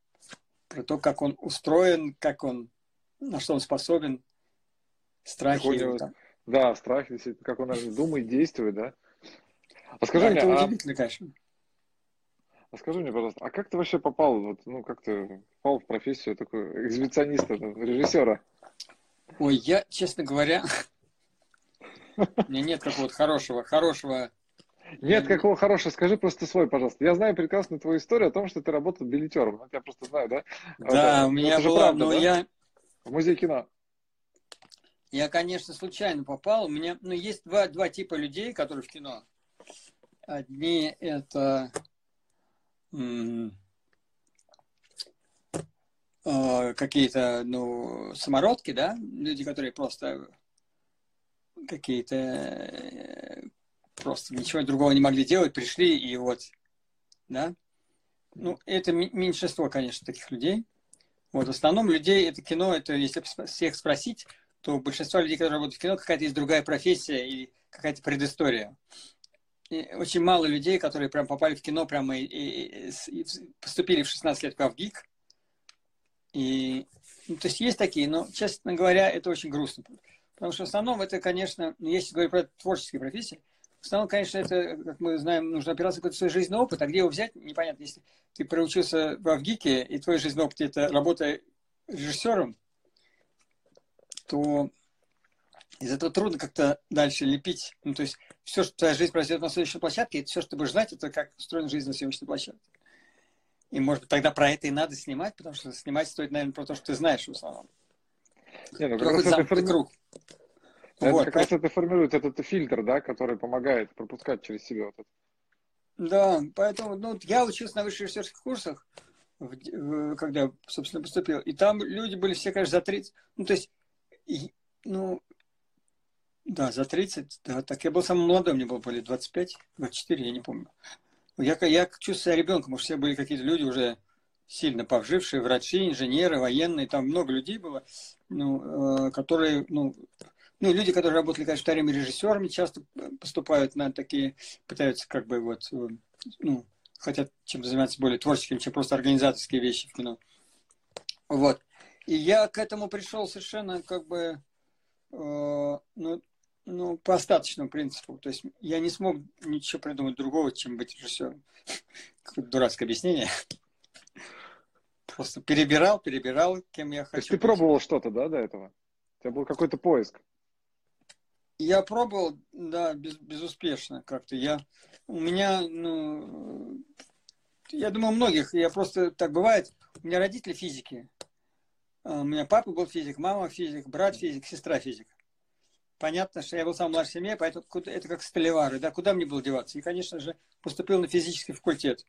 про то, как он устроен, как он, на что он способен, страхи. Его, там. Да, страх, действительно, как он наверное, думает, действует, да? А скажи да, мне, это а... удивительно, конечно. А скажи мне, пожалуйста, а как ты вообще попал, вот, ну, как ты попал в профессию такой экзибициониста, режиссера? Ой, я, честно говоря, *laughs* у меня нет какого-то хорошего, хорошего... Нет какого хорошего, скажи просто свой, пожалуйста. Я знаю прекрасно твою историю о том, что ты работал билетером. Я просто знаю, да? Да, у меня была, но я... В музей кино. Я, конечно, случайно попал. У меня, ну, есть два, два типа людей, которые в кино. Одни это э, какие-то, ну, самородки, да, люди, которые просто какие-то э, просто ничего другого не могли делать, пришли и вот, да. Ну, это меньшинство, конечно, таких людей. Вот, в основном людей это кино, это если всех спросить, то большинство людей, которые работают в кино, какая-то есть другая профессия или какая-то предыстория. И очень мало людей, которые прям попали в кино, прямо и, и, и поступили в 16 лет в ГИК. И, ну, то есть есть такие, но, честно говоря, это очень грустно. Потому что в основном это, конечно, ну, если говорить про творческие профессии, в основном, конечно, это, как мы знаем, нужно опираться какой-то свой жизненный опыт, а где его взять, непонятно. Если ты проучился в ГИКе, и твой жизненный опыт – это работа режиссером, то из этого трудно как-то дальше лепить. Ну, то есть все, что твоя жизнь произойдет на следующей площадке, это все, что ты будешь знать, это как устроена жизнь на съемочной площадке. И, может быть, тогда про это и надо снимать, потому что снимать стоит, наверное, про то, что ты знаешь в основном. Не, ну, круг. Это вот, как раз это формирует этот фильтр, да, который помогает пропускать через себя вот это. Да, поэтому ну, я учился на высших режиссерских курсах, когда, собственно, поступил. И там люди были все, конечно, за 30. Ну, то есть и, ну, да, за 30, да, так я был самым молодым, мне было более 25, 24, я не помню. Я, я чувствую себя ребенком, что все были какие-то люди уже сильно повжившие, врачи, инженеры, военные, там много людей было, ну, э, которые, ну, ну, люди, которые работали, конечно, вторыми режиссерами, часто поступают на такие, пытаются как бы вот, э, ну, хотят чем заниматься более творческим, чем просто организаторские вещи в кино. Вот. И я к этому пришел совершенно как бы э, ну, ну, по остаточному принципу. То есть я не смог ничего придумать другого, чем быть режиссером. *laughs* Какое-то дурацкое объяснение. Просто перебирал, перебирал, кем я хочу. То есть ты пробовал что-то, да, до этого? У тебя был какой-то поиск? Я пробовал, да, без, безуспешно как-то. Я, у меня, ну, я думаю, у многих, я просто, так бывает, у меня родители физики. А, у меня папа был физик, мама физик, брат физик, сестра физик. Понятно, что я был самый младший в семье, поэтому это как столевары, да, куда мне было деваться? И, конечно же, поступил на физический факультет.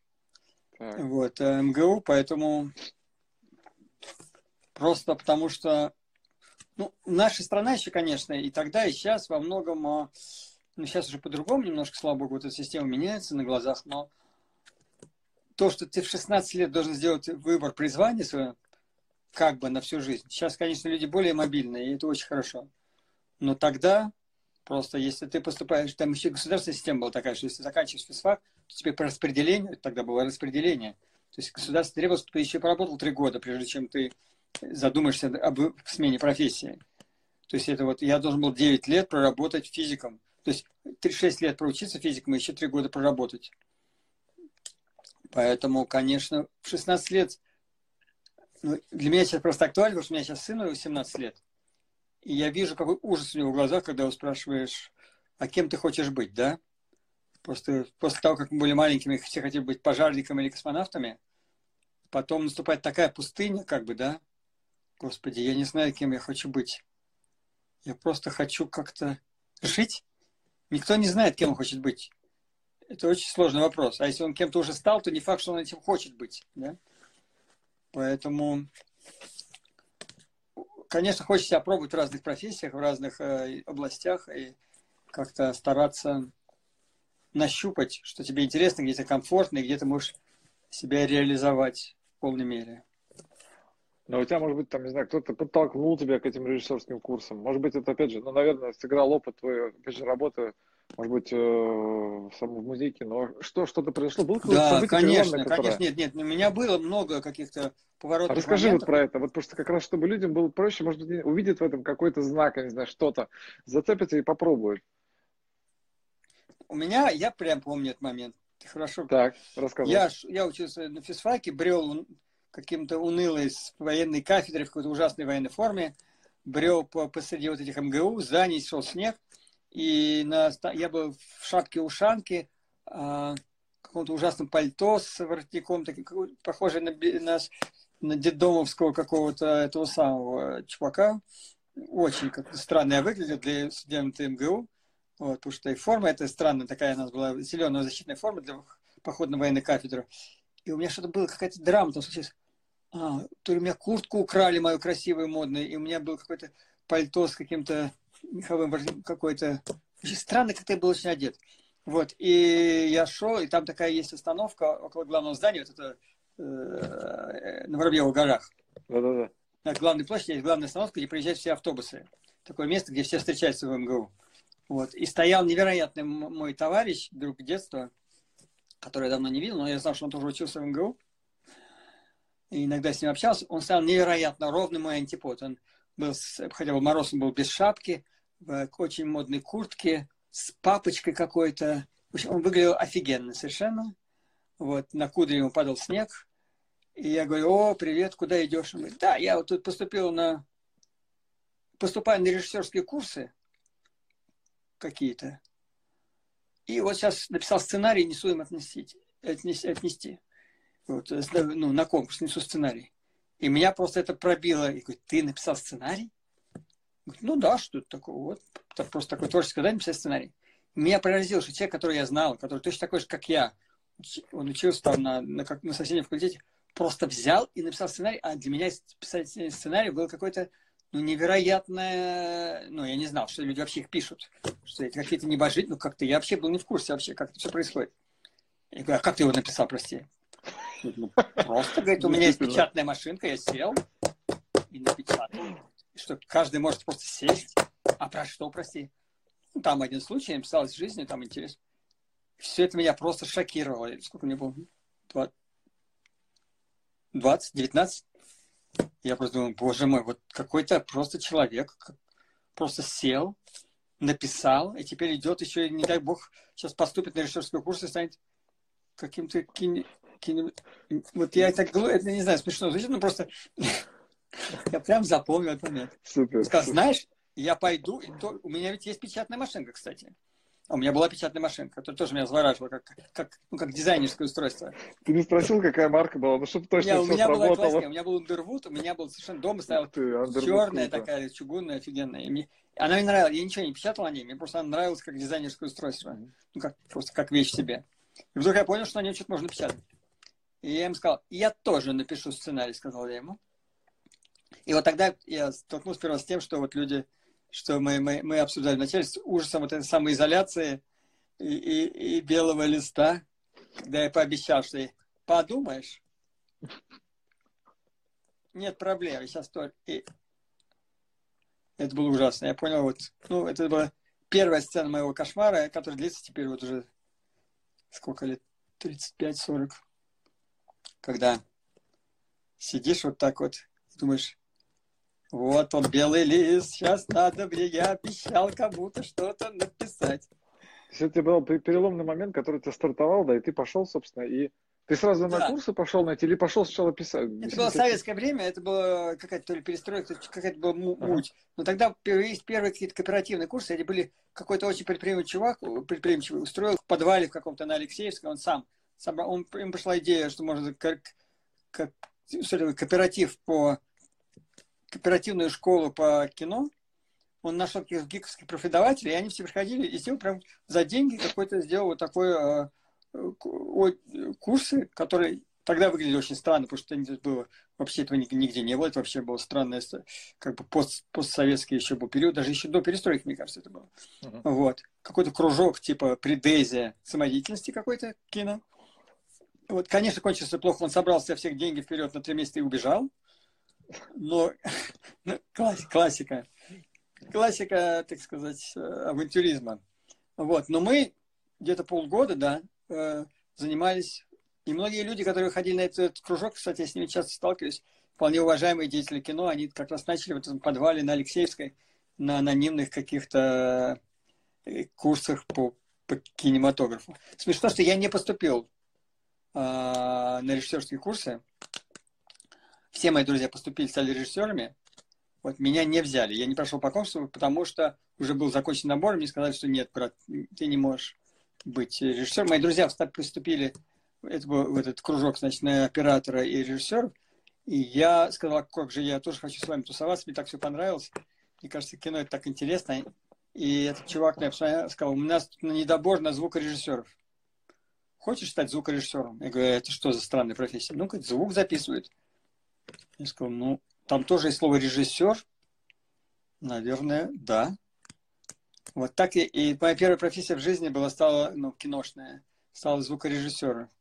Так. Вот, э, МГУ, поэтому просто потому что ну, наша страна еще, конечно, и тогда, и сейчас во многом, а, ну, сейчас уже по-другому немножко, слава богу, эта система меняется на глазах, но то, что ты в 16 лет должен сделать выбор призвания свое, как бы на всю жизнь. Сейчас, конечно, люди более мобильные, и это очень хорошо. Но тогда просто, если ты поступаешь, там еще государственная система была такая, что если заканчиваешь физфак, то тебе по распределению, тогда было распределение. То есть государство требовало, чтобы ты еще поработал три года, прежде чем ты задумаешься об смене профессии. То есть это вот я должен был 9 лет проработать физиком. То есть 6 лет проучиться физиком и еще 3 года проработать. Поэтому, конечно, в 16 лет, ну, для меня сейчас просто актуально, потому что у меня сейчас сыну 18 лет. И я вижу, какой ужас у него в глазах, когда его спрашиваешь, а кем ты хочешь быть, да? Просто после того, как мы были маленькими, все хотели быть пожарниками или космонавтами, потом наступает такая пустыня, как бы, да, Господи, я не знаю, кем я хочу быть. Я просто хочу как-то жить. Никто не знает, кем он хочет быть. Это очень сложный вопрос. А если он кем-то уже стал, то не факт, что он этим хочет быть. Да? Поэтому, конечно, хочется себя пробовать в разных профессиях, в разных э, областях и как-то стараться нащупать, что тебе интересно, где тебе комфортно и где ты можешь себя реализовать в полной мере. Но у тебя, может быть, там, не знаю, кто-то подтолкнул тебя к этим режиссерским курсам. Может быть, это, опять же, ну, наверное, сыграл опыт твоей, опять же, работы, может быть, э, в самом музейке, но что, что-то произошло? Было да, конечно, которое... конечно, нет, нет, у меня было много каких-то поворотов. А расскажи моментов. вот про это, вот просто как раз, чтобы людям было проще, может быть, увидеть в этом какой-то знак, я не знаю, что-то, зацепиться и попробуют. У меня, я прям помню этот момент. Хорошо. Так, рассказывай. Я, я учился на физфаке, брел каким-то унылой с военной кафедры в какой-то ужасной военной форме, брел по, посреди вот этих МГУ, за ней шел снег, и на, я был в шапке-ушанке, а, каком-то ужасном пальто с воротником, таким, похожий на, на, на детдомовского какого-то этого самого чувака. Очень как-то странно я выглядел для студента МГУ. Вот, потому что и форма эта странная такая у нас была, зеленая защитная форма для похода на военную кафедру. И у меня что-то было, какая-то драма там случилась а, то ли у меня куртку украли мою красивую, модную, и у меня был какое-то пальто с каким-то меховым какой-то... Странно, как ты был очень одет. Вот, и я шел, и там такая есть остановка около главного здания, вот это э, на Воробьевых горах. Да-да-да. На главной площади есть главная остановка, где приезжают все автобусы. Такое место, где все встречаются в МГУ. Вот. И стоял невероятный мой товарищ, друг детства, который я давно не видел, но я знал, что он тоже учился в МГУ и иногда с ним общался, он стал невероятно ровный мой антипод. Он был, хотя бы мороз, он был без шапки, в очень модной куртке, с папочкой какой-то. Он выглядел офигенно совершенно. Вот, на кудре ему падал снег. И я говорю, о, привет, куда идешь? Он говорит, да, я вот тут поступил на... Поступаю на режиссерские курсы какие-то. И вот сейчас написал сценарий, несу им отнести. отнести вот, э, ну, на конкурс несу сценарий. И меня просто это пробило. И говорит, ты написал сценарий? Говорит, ну да, что это такое? Вот так, просто такой творческий задание написать сценарий. Меня поразило, что человек, который я знал, который точно такой же, как я, он учился там на, на, как, на соседнем факультете, просто взял и написал сценарий, а для меня писать сценарий был какой-то ну, невероятное, ну, я не знал, что люди вообще их пишут, что это какие-то небожители, ну, как-то я вообще был не в курсе вообще, как это все происходит. Я говорю, а как ты его написал, прости? Ну, просто, говорит, у меня есть печатная машинка, я сел и напечатал. Что каждый может просто сесть. А про что, прости? Ну, там один случай, я написал из жизни, там интересно. Все это меня просто шокировало. Сколько мне было? 20, 19? Я просто думаю, боже мой, вот какой-то просто человек просто сел, написал, и теперь идет еще, не дай бог, сейчас поступит на режиссерский курс и станет каким-то кино вот я так говорю, это не знаю, смешно звучит, но просто *laughs* я прям запомнил этот момент. Супер. Сказал, знаешь, я пойду, и то, у меня ведь есть печатная машинка, кстати. А у меня была печатная машинка, которая тоже меня завораживала, как, как, ну, как дизайнерское устройство. Ты не спросил, какая марка была, ну, чтобы точно все у меня сработало. была классика, у меня был Underwood, у меня был совершенно дома стояла Ты, черная круто. такая, чугунная, офигенная. И мне, она мне нравилась, я ничего не печатал о ней, мне просто она нравилась как дизайнерское устройство. Ну, как, просто как вещь себе. И вдруг я понял, что на ней что-то можно печатать. И я ему сказал, я тоже напишу сценарий, сказал я ему. И вот тогда я столкнулся первый раз с тем, что вот люди, что мы, мы, мы обсуждали вначале с ужасом вот этой самоизоляции и, и, и белого листа, когда я пообещал, что я- подумаешь, нет проблем, сейчас тоже... И это было ужасно. Я понял, вот, ну, это была первая сцена моего кошмара, которая длится теперь вот уже сколько лет? 35-40. Когда сидишь вот так вот думаешь, вот он, белый лист, сейчас надо мне, я обещал кому-то что-то написать. То есть это был пе- переломный момент, который ты стартовал, да, и ты пошел, собственно, и ты сразу на Да. курсы пошел найти, или пошел сначала писать? Это было советское время, это было какая-то то ли перестройка, какая-то была му- Ага. муть. Но тогда появились первые какие-то кооперативные курсы, они были какой-то очень предприимчивый чувак, предприимчивый, устроил в подвале в каком-то на Алексеевском, он сам собрал, он, им пришла идея, что можно как, как это, кооператив по кооперативную школу по кино, он нашел каких-то гиковских преподавателей, и они все приходили и сделал прям за деньги какой-то сделал вот такой э, курсы, которые тогда выглядели очень странно, потому что это было вообще этого ниг- нигде не было, это вообще было странное, как бы пост, постсоветский еще был период, даже еще до перестройки, мне кажется, это было. Мгм. Вот. Какой-то кружок типа предезия самодеятельности какой-то кино. Вот, конечно, кончился плохо, он собрал со всех деньги вперед на три месяца и убежал. Но *laughs* ну, класс- классика. Классика, так сказать, э, авантюризма. Вот. Но мы где-то полгода, да, э, занимались. И многие люди, которые ходили на этот кружок, кстати, я с ними часто сталкиваюсь, вполне уважаемые деятели кино, они как раз начали в этом подвале на Алексеевской на анонимных каких-то э, курсах по, по кинематографу. Смешно, что я не поступил на режиссерские курсы. Все мои друзья поступили, стали режиссерами. Вот меня не взяли. Я не прошел по конкурсу, потому что уже был закончен набор, и мне сказали, что нет, брат, ты не можешь быть режиссером. Мои друзья поступили это был в этот кружок, значит, на оператора и режиссеров. И я сказал, как же я тоже хочу с вами тусоваться, мне так все понравилось. Мне кажется, кино это так интересно. И этот чувак мне сказал, у нас недобор на звукорежиссеров. Хочешь стать звукорежиссером? Я говорю, это что за странная профессия? Ну, говорит, звук записывает. Я сказал, ну, там тоже есть слово режиссер. Наверное, да. Вот так и, и моя первая профессия в жизни была стала, ну, киношная, стала звукорежиссером.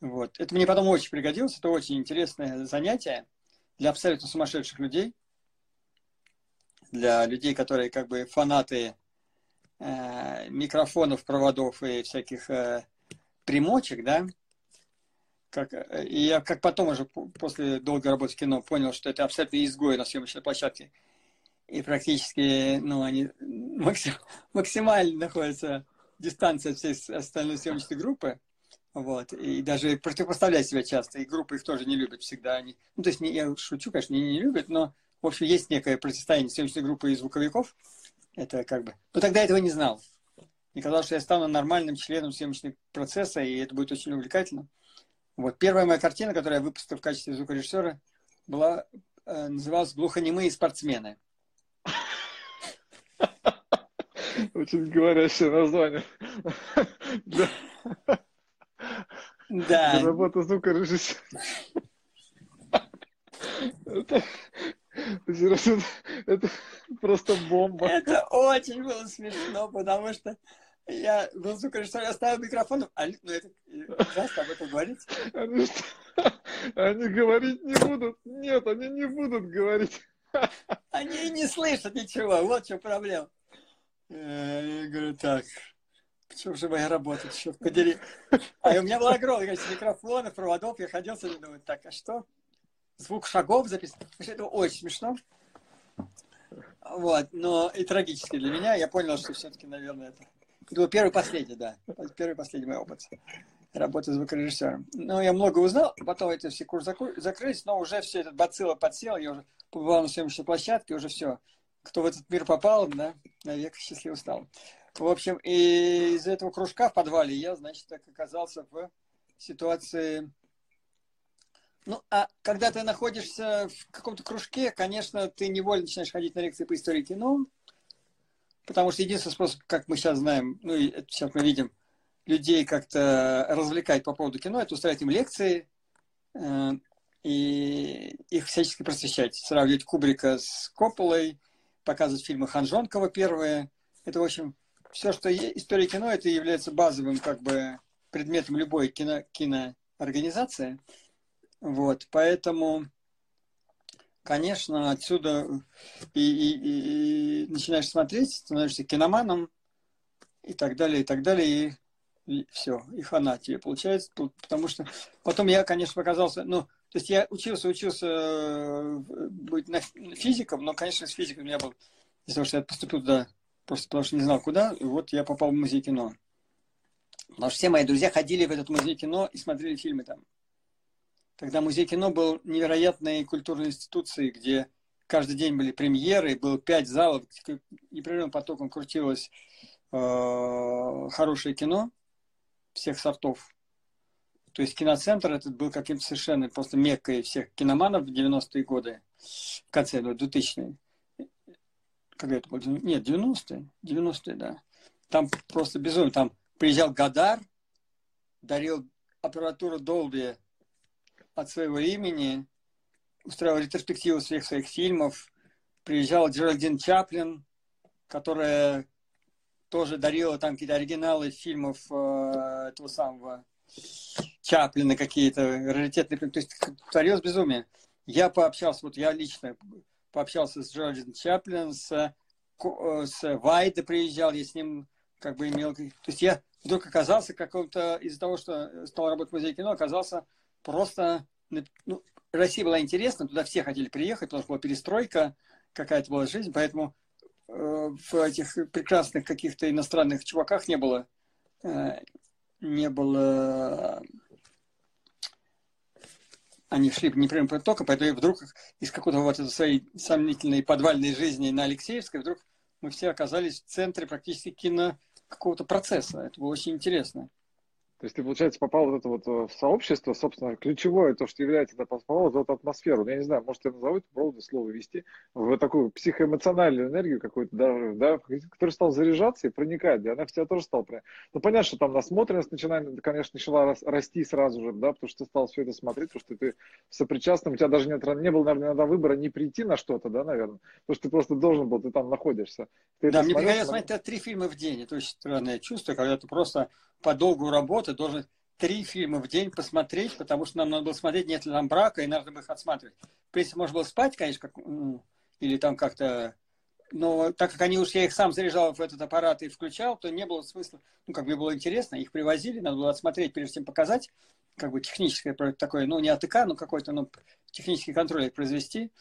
Вот. Это мне потом очень пригодилось, это очень интересное занятие для абсолютно сумасшедших людей, для людей, которые как бы фанаты э, микрофонов, проводов и всяких э, примочек, да. Как, э, я как потом уже по- после долгой работы в кино понял, что это абсолютно изгои на съемочной площадке. И практически, ну, они максим- максимально находятся дистанция от всей остальной съемочной группы. Вот. И даже противопоставлять себя часто. И группы их тоже не любят всегда. Они... Ну, то есть, не, я шучу, конечно, не, не любят, но, в общем, есть некое противостояние съемочной группы и звуковиков. Это как бы... Но тогда этого не знал. Мне казалось, что я стану нормальным членом съемочного процесса, и это будет очень увлекательно. Вот. Первая моя картина, которую я выпустил в качестве звукорежиссера, была, э, называлась «Глухонемые спортсмены». Очень говорящее название. Да. для работы звукорежиссера. Это, просто бомба. Это очень было смешно, потому что я был звукорежиссер, я ставил микрофон, а, ну это ужасно об этом говорить. Они, что, они говорить не будут. Нет, они не будут говорить. Они не слышат ничего, вот чем проблема. Э, Я говорю, так, почему же моя работа, черт подери. А у меня было огромное количество микрофонов, проводов, я ходил думаю, так, а что? Звук шагов записан. Это очень смешно. Вот, но и трагически для меня. Я понял, что все-таки, наверное, это... Это был первый последний, да. Первый последний мой опыт работы звукорежиссером. Ну, я много узнал, потом эти все курсы закрылись, но уже все этот бацилла подсел, я уже побывал на съемочной площадке, уже все. кто в этот мир попал, да, навек счастливо стал. В общем, и из этого кружка в подвале я, значит, так оказался в ситуации... Ну, а когда ты находишься в каком-то кружке, конечно, ты невольно начинаешь ходить на лекции по истории кино, потому что единственный способ, как мы сейчас знаем, ну, и сейчас мы видим, людей как-то развлекать по поводу кино, это устраивать им лекции, э, и их всячески просвещать. Сравнивать Кубрика с Копполой, показывать фильмы Ханжонкова первые. Это, в общем, все, что история кино, это является базовым как бы предметом любой кино, киноорганизации. Вот, поэтому, конечно, отсюда и, и, и, начинаешь смотреть, становишься киноманом и так далее, и так далее, и, и все, и хана тебе получается, потому что потом я, конечно, показался, ну, то есть я учился, учился э, быть физиком, но, конечно, с физикой у меня был, из-за того, что я поступил туда, просто потому что не знал куда, и вот я попал в музей кино. Потому что все мои друзья ходили в этот музей кино и смотрели фильмы там. Тогда музей кино был невероятной культурной институцией, где каждый день были премьеры, было пять залов, непрерывным потоком крутилось э, хорошее кино всех сортов. То есть киноцентр этот был каким-то совершенно просто меккой всех киноманов в 90-е годы, в конце, ну, 2000-е. Когда это было? Нет, 90-е. 90-е, да. Там просто безумно. Там приезжал Гадар, дарил аппаратуру Долби от своего имени, устраивал ретроспективу всех своих фильмов. Приезжал Джеральдин Чаплин, которая тоже дарила там какие-то оригиналы фильмов э, этого самого Чаплина какие-то, раритетные, то есть творилось безумие. Я пообщался, вот я лично пообщался с Джорджем Чаплином, с, э, с Вайда приезжал, я с ним как бы имел... То есть я вдруг оказался каком-то, из-за того, что стал работать в музее кино, оказался просто... Ну, Россия была интересна, туда все хотели приехать, потому что была перестройка, какая-то была жизнь, поэтому э, в этих прекрасных каких-то иностранных чуваках не было э, не было они шли непрямым потоком, поэтому вдруг из какой-то вот этой своей сомнительной подвальной жизни на Алексеевской вдруг мы все оказались в центре практически кино какого-то процесса. Это было очень интересно. То есть ты, получается, попал вот это вот э, в сообщество, собственно, ключевое, то, что является, да, попал в эту атмосферу. Я не знаю, может, я назову это правда слово вести, в такую психоэмоциональную энергию какую-то, даже, да, который стал заряжаться и проникать, и она в тебя тоже стала проникать. Ну, понятно, что там насмотренность начинает, конечно, начала расти сразу же, да, потому что ты стал все это смотреть, потому что ты сопричастным, у тебя даже нет, не было, наверное, иногда выбора не прийти на что-то, да, наверное, потому что ты просто должен был, ты там находишься. Ты да, мне приходилось смотреть три фильма в день, это очень странное чувство, когда ты просто по долгу работы должен три фильма в день посмотреть, потому что нам надо было смотреть, нет ли там брака, и надо было их отсматривать. В принципе, можно было спать, конечно, как, или там как-то... Но так как они уж я их сам заряжал в этот аппарат и включал, то не было смысла, ну, как бы было интересно, их привозили, надо было отсмотреть, прежде чем показать, как бы техническое такое, ну, не АТК, но какой-то, ну, технический контроль произвести.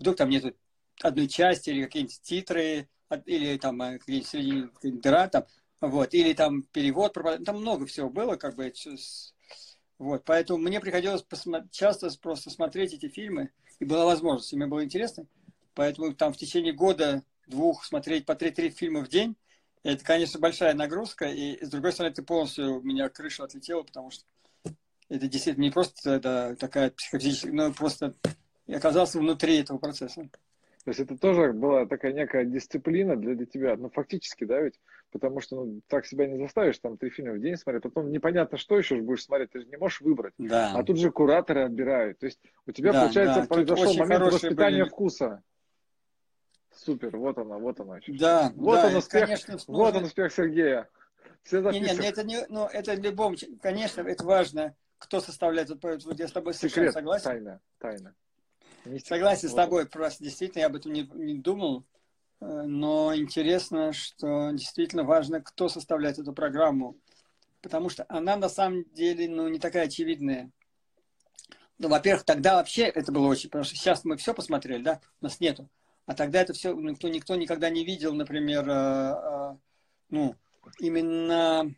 Вдруг там нету одной части или какие-нибудь титры, или там э, какие-нибудь дыра, там, вот, или там перевод, там много всего было, как бы, вот, поэтому мне приходилось часто просто смотреть эти фильмы, и была возможность, и мне было интересно, поэтому там в течение года, двух смотреть по 3-3 фильма в день, это, конечно, большая нагрузка, и с другой стороны, ты полностью, у меня крыша отлетела, потому что это действительно не просто да, такая психофизическая, но просто я оказался внутри этого процесса. То есть это тоже была такая некая дисциплина для, для тебя, ну фактически, да, ведь, потому что ну, так себя не заставишь, там три фильма в день смотреть, потом непонятно, что еще будешь смотреть, ты же не можешь выбрать. Да. А тут же кураторы отбирают. То есть у тебя, да, получается, да. произошел момент воспитания были... вкуса. Супер, вот она, вот она. Да, вот да, он успех, конечно, вот он успех Сергея. Все не, не, это не, ну, это любом, конечно, это важно, кто составляет, вот я с тобой совершенно Секрет, согласен. Тайна, тайна. Согласен с тобой, просто действительно я об этом не, не думал, э, но интересно, что действительно важно, кто составляет эту программу, потому что она на самом деле ну, не такая очевидная. Ну, во-первых, тогда вообще это было очень, потому что сейчас мы все посмотрели, да, у нас нету. А тогда это все никто, никто никогда не видел, например, э, э, ну, именно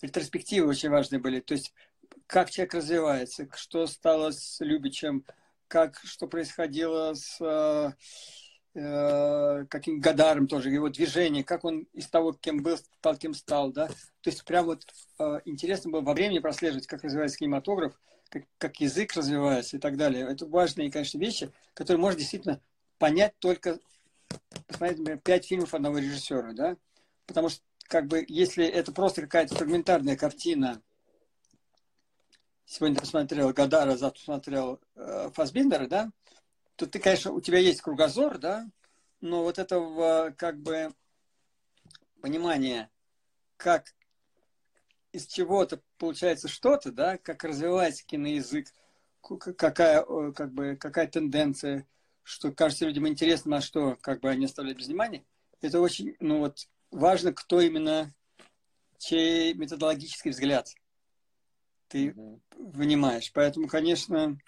ретроспективы очень важные были. То есть, как человек развивается, что стало с Любичем, как, что происходило с, э, каким Гадаром тоже, его движение, как он из того, кем был, стал, кем стал, да. То есть прям вот э, интересно было во времени прослеживать, как развивается кинематограф, как, как язык развивается и так далее. Это важные, конечно, вещи, которые можно действительно понять только, посмотреть, например, пять фильмов одного режиссера, да. Потому что, как бы, если это просто какая-то фрагментарная картина, сегодня посмотрел Гадара, завтра посмотрел э, Фасбиндера, да, то ты, конечно, у тебя есть кругозор, да, но вот этого как бы понимания, как из чего-то получается что-то, да, как развивается киноязык, какая, как бы, какая тенденция, что кажется людям интересно, а что как бы они оставляют без внимания. Это очень, ну вот, важно, кто именно, чей методологический взгляд ты mm-hmm. вынимаешь. Поэтому, конечно,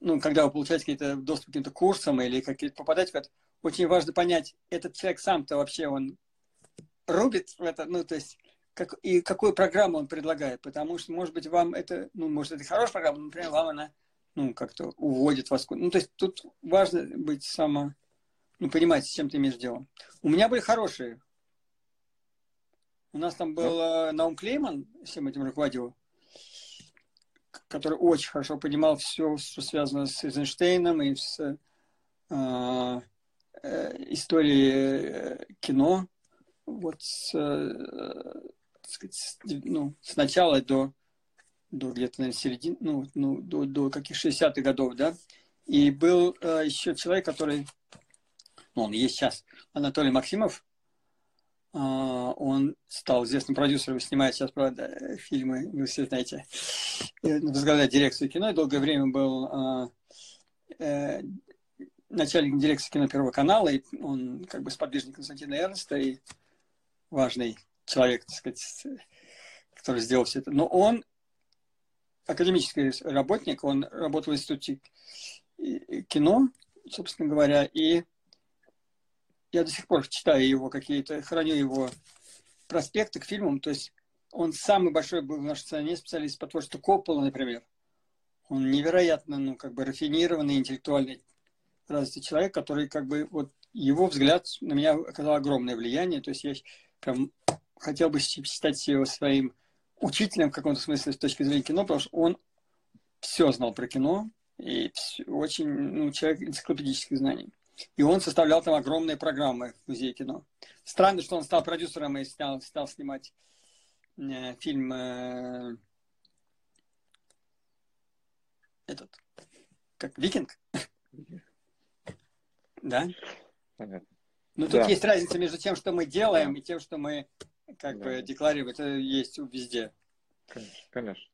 ну, когда вы получаете какие-то доступ к каким-то курсам или какие-то попадаете в это, очень важно понять, этот человек сам-то вообще он рубит в это, ну, то есть, как, и какую программу он предлагает, потому что, может быть, вам это, ну, может, это хорошая программа, но, например, вам она, ну, как-то уводит вас. Ну, то есть, тут важно быть само, ну, понимать, с чем ты имеешь дело. У меня были хорошие. У нас там был э, Наум Клейман, всем этим руководил, который очень хорошо понимал все, что связано с Эйзенштейном и с э, э, историей э, кино. Вот с, э, сказать, с, ну, с начала до, до где-то, наверное, середины, ну, ну до, до каких 60-х годов, да. И был э, еще человек, который, ну, он есть сейчас, Анатолий Максимов, он стал известным продюсером, снимает сейчас, правда, фильмы, вы все знаете, возглавляет дирекцию кино, и долгое время был а, э, начальником дирекции кино Первого канала, и он как бы сподвижник Константина Эрнста, и важный человек, так сказать, который сделал все это. Но он академический работник, он работал в институте кино, собственно говоря, и я до сих пор читаю его какие-то, храню его проспекты к фильмам. То есть он самый большой был в нашей стране специалист по творчеству Коппола, например. Он невероятно, ну, как бы рафинированный, интеллектуальный, развитый человек, который, как бы, вот его взгляд на меня оказал огромное влияние. То есть я прям хотел бы считать его своим учителем в каком-то смысле с точки зрения кино, потому что он все знал про кино и очень ну, человек энциклопедических знаний. И он составлял там огромные программы в музее кино. Странно, что он стал продюсером и стал, стал снимать э, фильм э, этот, как Викинг. Да? Ну, тут есть разница между тем, что мы делаем, и тем, что мы как бы декларируем. Это есть везде. Конечно, конечно.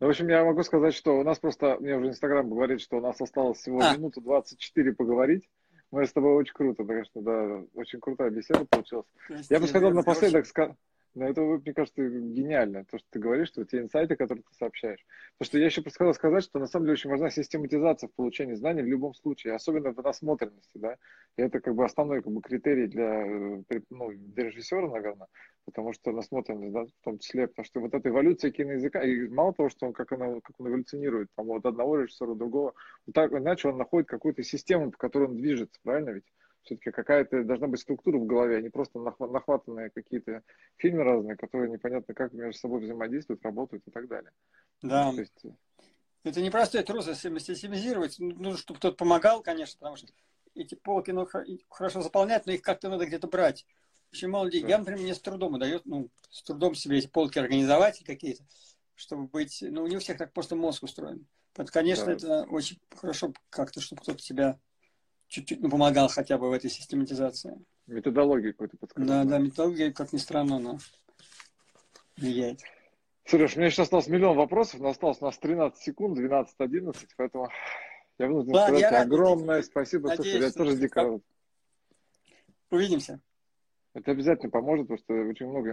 Ну, в общем, я могу сказать, что у нас просто, мне уже Инстаграм говорит, что у нас осталось всего а. минута 24 поговорить. Мы с тобой очень круто, конечно, да, очень крутая беседа получилась. Прости, я бы сказал напоследок, очень... Но это, мне кажется, гениально, то, что ты говоришь, что те инсайты, которые ты сообщаешь. Потому что я еще хотел сказать, что на самом деле очень важна систематизация в получении знаний в любом случае, особенно в насмотренности, да. И это как бы основной как бы, критерий для, э, ну, для режиссера, наверное, потому что насмотренность, да, в том числе, потому что вот эта эволюция киноязыка, и мало того, что он, как, она, как он эволюционирует, там, от одного режиссера другого, вот так иначе он находит какую-то систему, по которой он движется, правильно ведь? Все-таки какая-то должна быть структура в голове, а не просто нахватанные какие-то фильмы разные, которые непонятно как между собой взаимодействуют, работают и так далее. Да. То есть... Э, это непростой труд систематизировать. Нужно, ну, чтобы кто-то помогал, конечно, потому что эти полки ну, хорошо заполнять, но их как-то надо где-то брать. Очень мало людей. Да. Я, например, мне с трудом удает, ну, с трудом себе эти полки организовать какие-то, чтобы быть, ну, не у всех так просто мозг устроен. Поэтому, конечно, да. это очень хорошо как-то, чтобы кто-то тебя чуть-чуть ну, помогал хотя бы в этой систематизации. Методологию какую-то подсказал. Да, да, методология, как ни странно, она влияет. Сереж, у меня еще осталось миллион вопросов, но осталось у нас 13 секунд, 12-11, поэтому я вынужден да, сказать я огромное рад, спасибо. Надеюсь, Слушай, я тоже дико Увидимся. Это обязательно поможет, потому что очень много